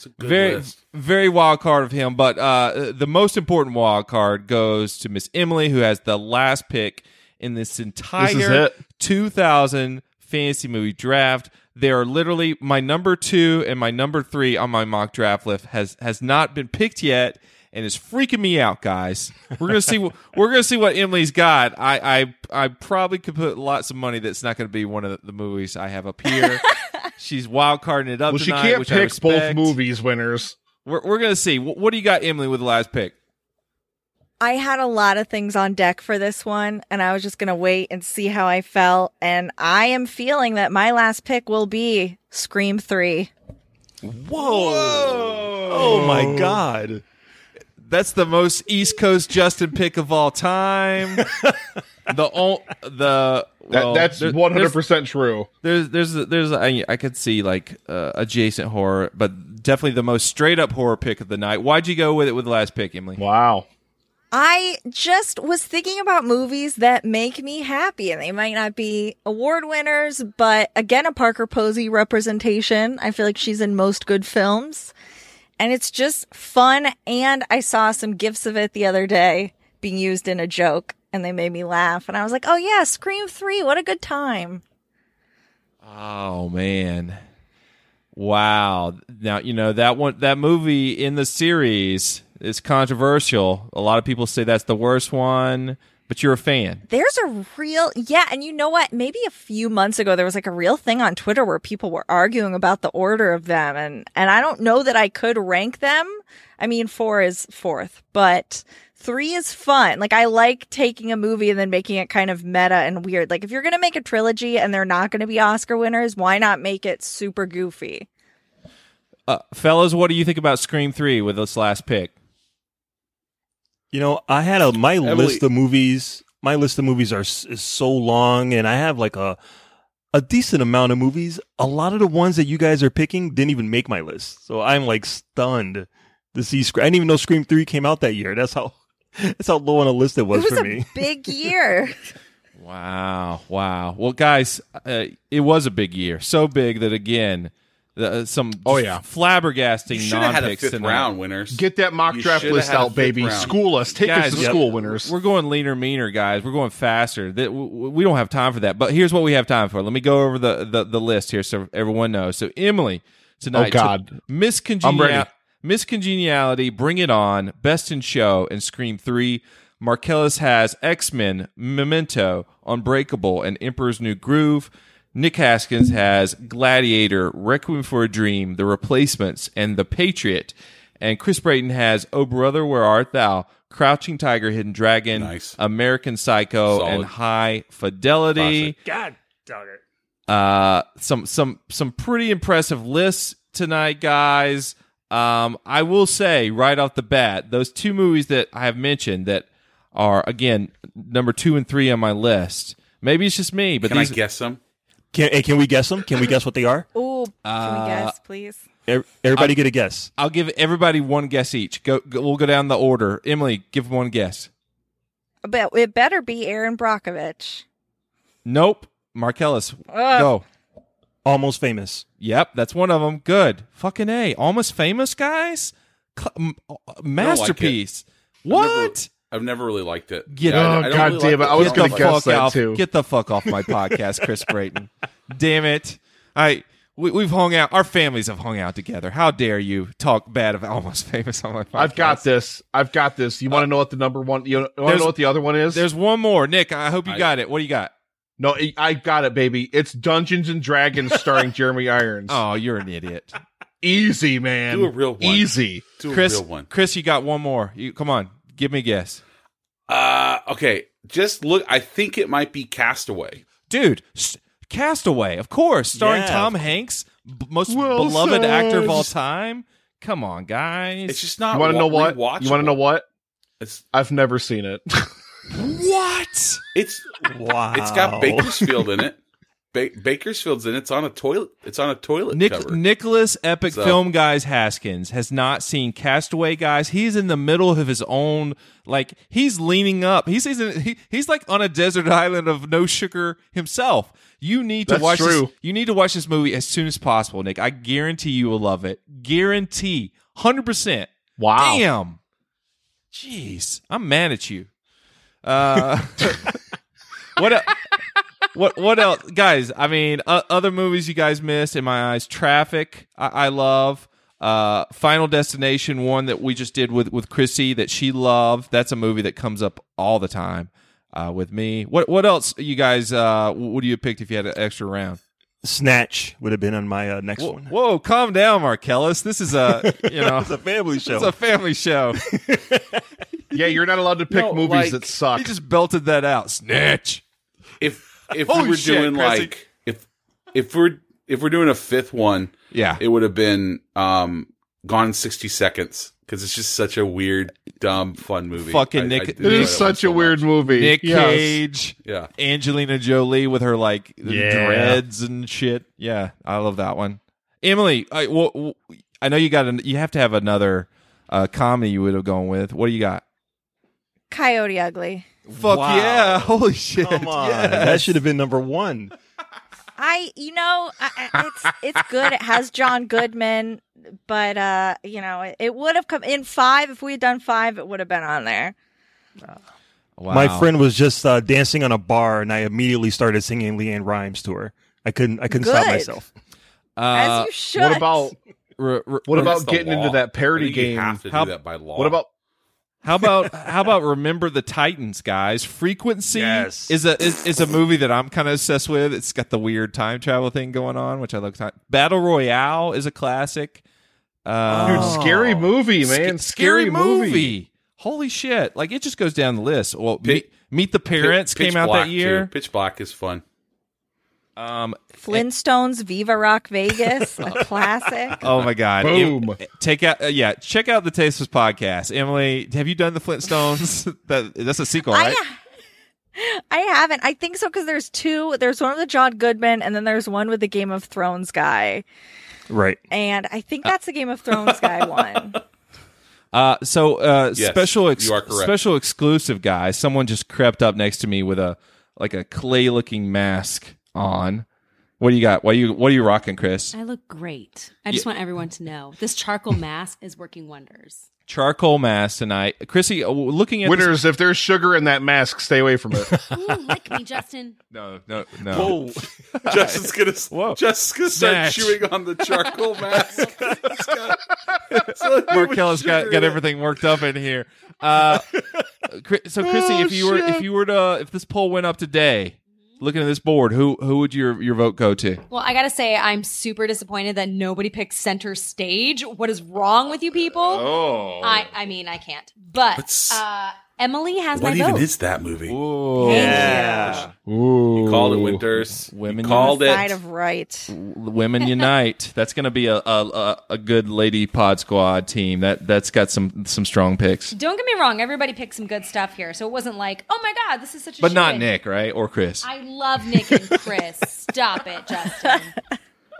list. It's a good very list. very wild card of him. But uh, the most important wild card goes to Miss Emily, who has the last pick in this entire it. 2000 fantasy movie draft. They are literally my number two and my number three on my mock draft list has has not been picked yet, and is freaking me out, guys. We're gonna see what [LAUGHS] we're gonna see what Emily's got. I I I probably could put lots of money that's not going to be one of the movies I have up here. [LAUGHS] She's wild carding it up Well, she can't which I pick both movies winners. We're, we're gonna see. What, what do you got, Emily, with the last pick? I had a lot of things on deck for this one, and I was just going to wait and see how I felt. And I am feeling that my last pick will be Scream 3. Whoa! Oh my God! That's the most East Coast Justin pick of all time. [LAUGHS] the ol- the That, that's one hundred percent true. There's there's there's I, I could see like uh, adjacent horror, but definitely the most straight up horror pick of the night. Why'd you go with it with the last pick, Emily? Wow. I just was thinking about movies that make me happy, and they might not be award winners, but again, a Parker Posey representation. I feel like she's in most good films. And it's just fun. And I saw some gifs of it the other day being used in a joke, and they made me laugh. And I was like, "Oh yeah, Scream Three, what a good time!" Oh man. Wow. Now, you know, that one that movie in the series is controversial. A lot of people say that's the worst one, but you're a fan. There's a real yeah, and you know what? Maybe a few months ago there was like a real thing on Twitter where people were arguing about the order of them and and I don't know that I could rank them. I mean, 4 is fourth, but 3 is fun. Like I like taking a movie and then making it kind of meta and weird. Like if you're going to make a trilogy and they're not going to be Oscar winners, why not make it super goofy? Uh, fellas, what do you think about Scream 3 with this last pick? You know, I had a my Emily- list of movies. My list of movies are is so long, and I have like a a decent amount of movies. A lot of the ones that you guys are picking didn't even make my list, so I'm like stunned to see. Scr- I didn't even know Scream Three came out that year. That's how [LAUGHS] that's how low on a list it was, it was for a me. [LAUGHS] big year. Wow, wow. Well, guys, uh, it was a big year. So big that again, the, uh, some Oh, yeah. flabbergasting You should have had a non-picks fifth tonight. round winners. Get that mock You draft list out, baby. round. School us. Take Guys, us to yep. school, winners. We're going leaner, meaner, guys. We're going faster. That w- w- we don't have time for that. But here's what we have time for. Let me go over the the, the list here so everyone knows. So Emily tonight. Oh, God. Miss Congeniality, Miss Congeniality, Bring It On, Best in Show, and Scream Three. Marcellus has X Men, Memento, Unbreakable, and Emperor's New Groove. Nick Haskins has Gladiator, Requiem for a Dream, The Replacements, and The Patriot. And Chris Brayton has Oh Brother, Where Art Thou, Crouching Tiger, Hidden Dragon, Nice. American Psycho, Solid. and High Fidelity. God, dog it. Uh, some some some pretty impressive lists tonight, guys. Um, I will say right off the bat, those two movies that I have mentioned that are again number two and three on my list. Maybe it's just me, but Can these I guess them? Can hey, can we guess them? Can we guess what they are? [LAUGHS] Oh, can Uh, we guess, please? Ev- Everybody get a guess. I'll give everybody one guess each. Go, go we'll go down the order. Emily, give one guess. But it better be Erin Brockovich. Nope. Marcellus, Ugh. go. Almost famous. Yep, that's one of them. Good. Fucking a. Almost famous, guys. Cl- m- uh, masterpiece. I've never- what? I've never really liked it. Get Yeah, Oh, I don't God really damn like it. I was Get gonna the guess fuck that off. too. Get the fuck off my podcast, Chris [LAUGHS] Brayton. Damn it. I we, we've hung out. Our families have hung out together. How dare you talk bad of Almost [LAUGHS] Famous on my podcast? I've got this. I've got this. You want to uh, know what the number one? You want to know what the other one is? There's one more. Nick, I hope you I- got it. What do you got? no, I- I got it, baby. It's Dungeons and Dragons [LAUGHS] starring Jeremy Irons. Oh, you're an idiot. Easy, man. Do a real one. Easy. Do a Chris, real one. Chris, you got one more. You come on. Give me a guess. Uh, okay. Just look. I think it might be Castaway. Dude, s- Castaway, of course, starring Yeah. Tom Hanks, b- most Well beloved said. actor of all time. Come on, guys. It's just not. You want to know wa- what? You want to know what? It's I've never seen it. [LAUGHS] what? it's Wow. it's got Bakersfield in it. Ba- Bakersfield's in. It's on a toilet. It's on a toilet Nick, cover. Nicholas Epic So- Film Guys Haskins has not seen Castaway Guys. He's in the middle of his own like he's leaning up. He's he's, in, he, he's like on a desert island of no sugar himself. You need to That's watch true. this. You need to watch this movie as soon as possible, Nick. I guarantee you will love it. Guarantee. 100%. Wow. Damn. Jeez. I'm mad at you. Uh [LAUGHS] What el- what what else, guys? I mean, uh, other movies you guys missed in my eyes. Traffic, I, I love. Uh, Final Destination, one that we just did with with Chrissy that she loved. That's a movie that comes up all the time uh, with me. What what else, you guys? Uh, would you have picked if you had an extra round? Snatch would have been on my uh, next Whoa, one. whoa, calm down, Marcellus. This is a you [LAUGHS] know it's a family show. it's a family show. [LAUGHS] yeah, you're not allowed to pick No, movies like- that suck. he just belted that out. Snatch. if if we were shit, doing Chrissy. like if if we're if we're doing a fifth one, Yeah. it would have been um Gone in sixty seconds because it's just such a weird, dumb, fun movie. Fucking I- Nick- I it enjoy that is such so a weird much. movie. Nick Yes. Cage. Yeah, Angelina Jolie with her like Yeah. dreads and shit. Yeah, I love that one. Emily, I, well, well, I know you got an, you have to have another uh, comedy you would have gone with. What do you got? Coyote Ugly. Fuck Wow. yeah! [LAUGHS] Holy shit! Come on, yes. that should have been number one. I, you know, I, I- it's it's good. It has John Goodman. but uh, you know, it, it would have come in five if we had done five. It would have been on there. Wow. My friend was just uh, dancing on a bar, and I immediately started singing LeAnn Rimes to her. I couldn't. I couldn't stop Good. myself. As you should. [LAUGHS] What about R- r- what r- about That's the getting law. into that I parody think you game? have to do How- that by law. What about How about how about remember the Titans, guys? Frequency Yes. is a is, is a movie that I'm kind of obsessed with. It's got the weird time travel thing going on, which I look. At. Battle Royale is a classic. Uh, Dude, scary movie, sc- man. scary, Scary movie. movie. Holy shit! Like it just goes down the list. Well, Pi- meet, meet the Parents Pitch came out Black, that year. too. Pitch Black is fun. Um, Flintstones, Viva Rock Vegas, a [LAUGHS] classic. oh my god! Boom. Em- take out, uh, yeah, check out the Tasteless podcast. Emily, have you done the Flintstones? [LAUGHS] [LAUGHS] that that's a sequel, right? I, I haven't. I think so because there's two. There's one with the John Goodman, and then there's one with the Game of Thrones guy. Right. And I think that's the Game of Thrones guy one. Uh, so uh, Yes, special ex- you are special exclusive guy. Someone just crept up next to me with a like a clay looking mask on. What do you got? What are you What are you rocking, Chris? I look great. I just want everyone to know this charcoal mask is working wonders. Charcoal mask tonight, Chrissy. uh, Looking at this- winners? If there's sugar in that mask, stay away from it. [LAUGHS] Ooh, lick me, Justin. no, no, no. Whoa! [LAUGHS] Justin's gonna Whoa. Justin's gonna start Snatch. chewing on the charcoal mask. [LAUGHS] It's got- like it Mark was got, got everything worked up in here. Uh, so, Chrissy, if you were if you were to if this poll went up today, looking at this board, who who would your your vote go to? Well, I gotta say, I'm super disappointed that nobody picked center stage. What is wrong with you people? Oh, I, I mean, I can't. But uh, Emily has What my even vote. is that movie? yeah. Ooh, You called it Winters. Women You called it. Side of right. Women [LAUGHS] Unite. That's going to be a, a a a good lady pod squad team. That that's got some some strong picks, Don't get me wrong, everybody picked some good stuff here, so it wasn't like, oh my god, this is such a. but not shit. Nick, right? Or Chris. I love Nick and Chris. [LAUGHS] Stop it, Justin.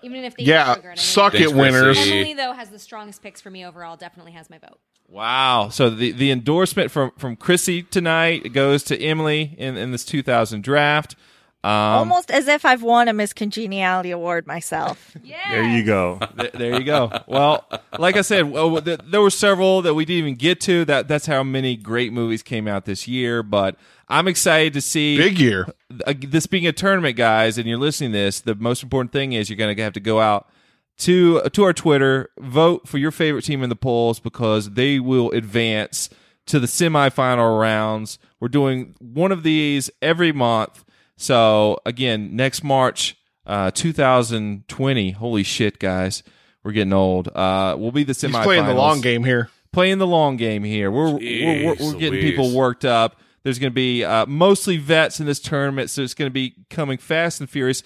Even if they Yeah, eat sugar, I know suck it, winners. Emily though has the strongest picks for me overall. Definitely has my vote. Wow. So the the endorsement from from Chrissy tonight goes to Emily in in this 2000 draft. Um, Almost as if I've won a Miss Congeniality award myself. [LAUGHS] yeah. There you go. Th- there you go. Well, like I said, well, th- there were several that we didn't even get to. That that's how many great movies came out this year. But I'm excited to see Big year. uh, this being a tournament, guys, and you're listening to this. The most important thing is you're going to have to go out to to our Twitter, vote for your favorite team in the polls because they will advance to the semifinal rounds. We're doing one of these every month. So again, next March, uh, 2020. Holy shit, guys, we're getting old. Uh, we'll be the He's semifinals. playing the long game here. Playing the long game here. We're we're, we're, we're getting Louise. people worked up. There's going to be uh, mostly vets in this tournament, so it's going to be coming fast and furious.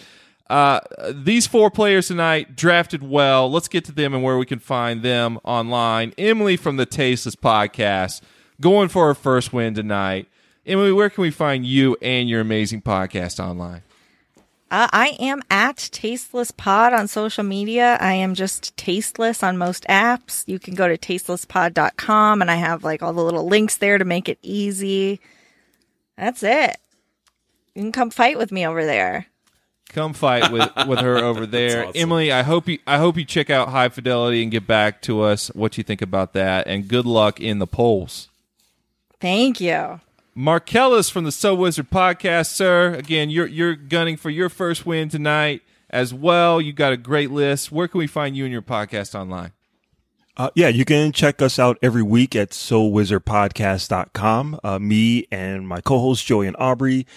Uh, these four players tonight drafted well. Let's get to them and where we can find them online. Emily from the Tasteless Podcast going for her first win tonight. Emily, where can we find you and your amazing podcast online? Uh, I am at Tasteless Pod on social media. I am just tasteless on most apps. You can go to tastelesspod.com and I have like all the little links there to make it easy. That's it. You can come fight with me over there. Come fight with, with her over [LAUGHS] there, awesome. Emily. I hope you I hope you check out High Fidelity and get back to us what you think about that. And good luck in the polls. Thank you. Marcellus from the Soul Wizard podcast, sir. Again, you're you're gunning for your first win tonight as well. You got a great list. Where can we find you and your podcast online? Uh, yeah, you can check us out every week at soulwizardpodcast.com. Uh, me and my co-host Joey and Aubrey.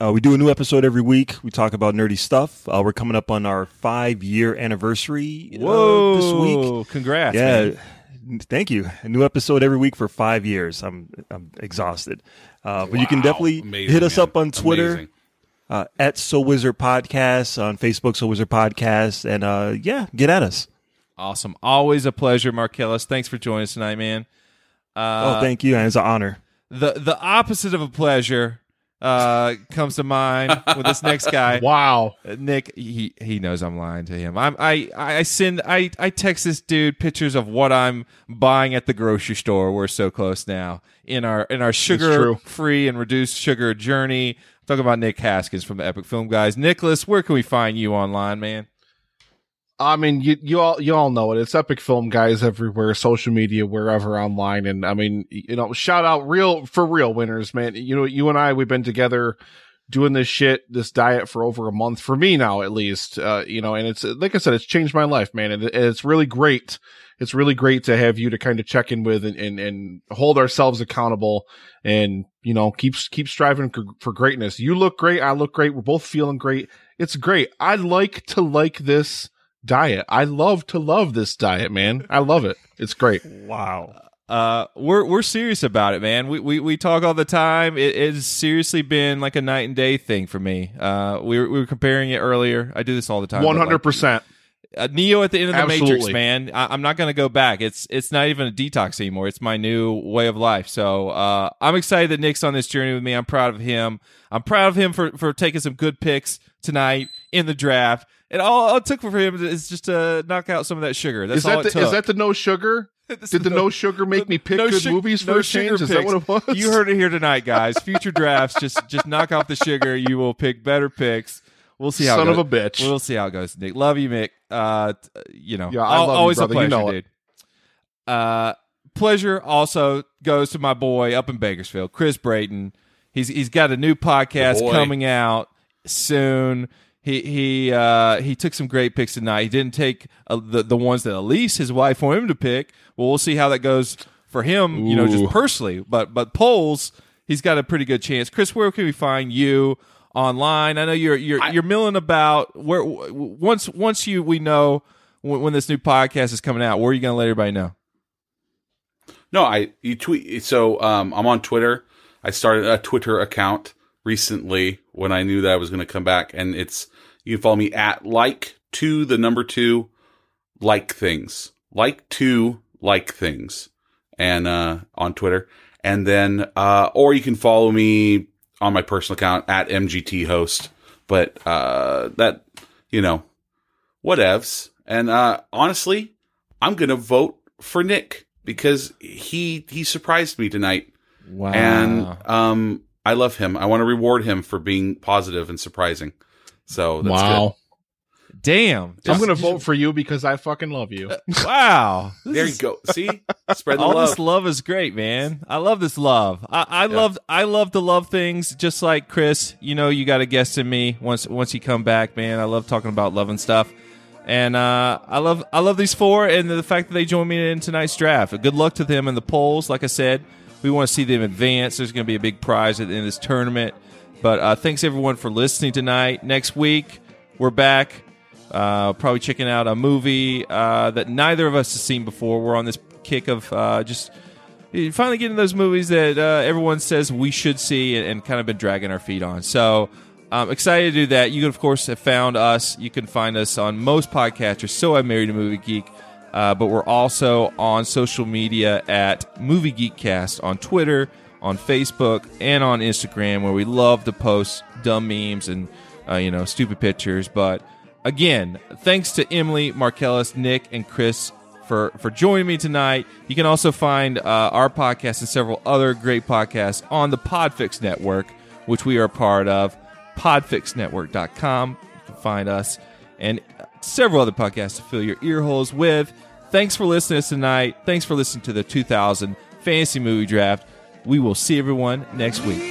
Uh, we do a new episode every week. We talk about nerdy stuff. Uh, we're coming up on our five year anniversary uh, this week. Congrats. yeah, man. Thank you. A new episode every week for five years. I'm I'm exhausted, uh, but you can definitely Amazing, hit us man. up on Twitter. Uh, at Soul Wizard Podcast on Facebook, Soul Wizard Podcast, and uh, yeah, get at us. Awesome. Always a pleasure, Marcellus. Thanks for joining us tonight, man. Uh, oh, thank you, it's an honor. the the opposite of a pleasure uh, comes to mind with this next guy. [LAUGHS] Wow. Uh, Nick, he he knows I'm lying to him. I'm I I send I I text this dude pictures of what I'm buying at the grocery store. We're so close now in our in our sugar free and reduced sugar journey. talking about Nick Haskins from the Epic Film Guys. Nicholas, where can we find you online, man? I mean, you you all you all know it. It's Epic Film guys everywhere, social media, wherever online, and I mean, you know, shout out real for real winners, man. You know, you and I we've been together doing this shit, this diet for over a month for me now, at least. Uh, you know, and it's like I said, it's changed my life, man, and it's really great. It's really great to have you to kind of check in with and and, and hold ourselves accountable, and you know, keep keep striving for, for greatness. You look great, I look great. We're both feeling great. It's great. I like to like this diet. I love to love this diet, man. I love it. It's great. Wow. Uh, we're we're serious about it, man. We we, we talk all the time. It, it's seriously been like a night and day thing for me. Uh, we were, we were comparing it earlier. I do this all the time. One hundred percent. Uh, Neo at the end of the Absolutely. Matrix, man. I, I'm not going to go back. It's it's not even a detox anymore. It's my new way of life. So uh, I'm excited that Nick's on this journey with me. I'm proud of him. I'm proud of him for for taking some good picks tonight in the draft. And all, all it took for him is just to knock out some of that sugar. That's is all that it the, took. is that the no sugar? [LAUGHS] Did the no, sugar make me [LAUGHS] pick no good su- movies no for a sugar change? Is that what it was? You heard it here tonight, guys. Future drafts, just just knock off the sugar. You will pick better picks. We'll see how. Son it of a bitch. We'll see how it goes, Nick. Love you, Mick. Uh, you know, Yeah, I love you, always brother. a You know dude. Uh, pleasure also goes to my boy up in Bakersfield, Chris Brayton. He's he's got a new podcast coming out soon. He he uh, he took some great picks tonight. He didn't take uh, the the ones that Elise, his wife, wanted him to pick. Well, we'll see how that goes for him. You know, just personally. But but polls, he's got a pretty good chance. Chris, where can we find you online? I know you're you're you're milling about. Where once once you we know when, when this new podcast is coming out, where are you going to let everybody know? No, I you tweet. So um, I'm on Twitter. I started a Twitter account recently when I knew that I was going to come back, and it's you can follow me at like to the number two like things like to like things and uh on Twitter, and then uh or you can follow me on my personal account at mgt host. But uh that you know whatevs. And uh honestly, I'm gonna vote for Nick because he he surprised me tonight. Wow. And um I love him. I want to reward him for being positive and surprising. So that's wow. Damn. I'm gonna vote for you because I fucking love you. Wow. There you go. See? Spread the All love. this love is great, man. I love this love. I, I Yeah. love I love to love things just like Chris. You know, you got a guest in me once once you come back, man. I love talking about love and stuff. And uh, I love I love these four and the fact that they joined me in tonight's draft. Good luck to them in the polls. Like I said, we want to see them advance. There's going to be a big prize at the end of this tournament. But uh, thanks everyone for listening tonight. Next week we're back. Uh, probably checking out a movie uh, that neither of us has seen before. We're on this kick of uh, just finally getting those movies that uh, everyone says we should see and, and kind of been dragging our feet on. So I'm excited to do that. You, can, of course, have found us. You can find us on most podcasters. So I Married a Movie Geek. Uh, but we're also on social media at Movie Geekcast on Twitter, on Facebook, and on Instagram, where we love to post dumb memes and uh, you know stupid pictures. But again, thanks to Emily, Marcellus, Nick, and Chris for for joining me tonight. You can also find uh, our podcast and several other great podcasts on the Podfix Network, which we are part of. Podfixnetwork.com. You can find us and several other podcasts to fill your ear holes with. Thanks for listening to tonight. Thanks for listening to the 2000 Fantasy Movie Draft. We will see everyone next week.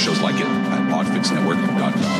Shows like it at podfixnetwork.com.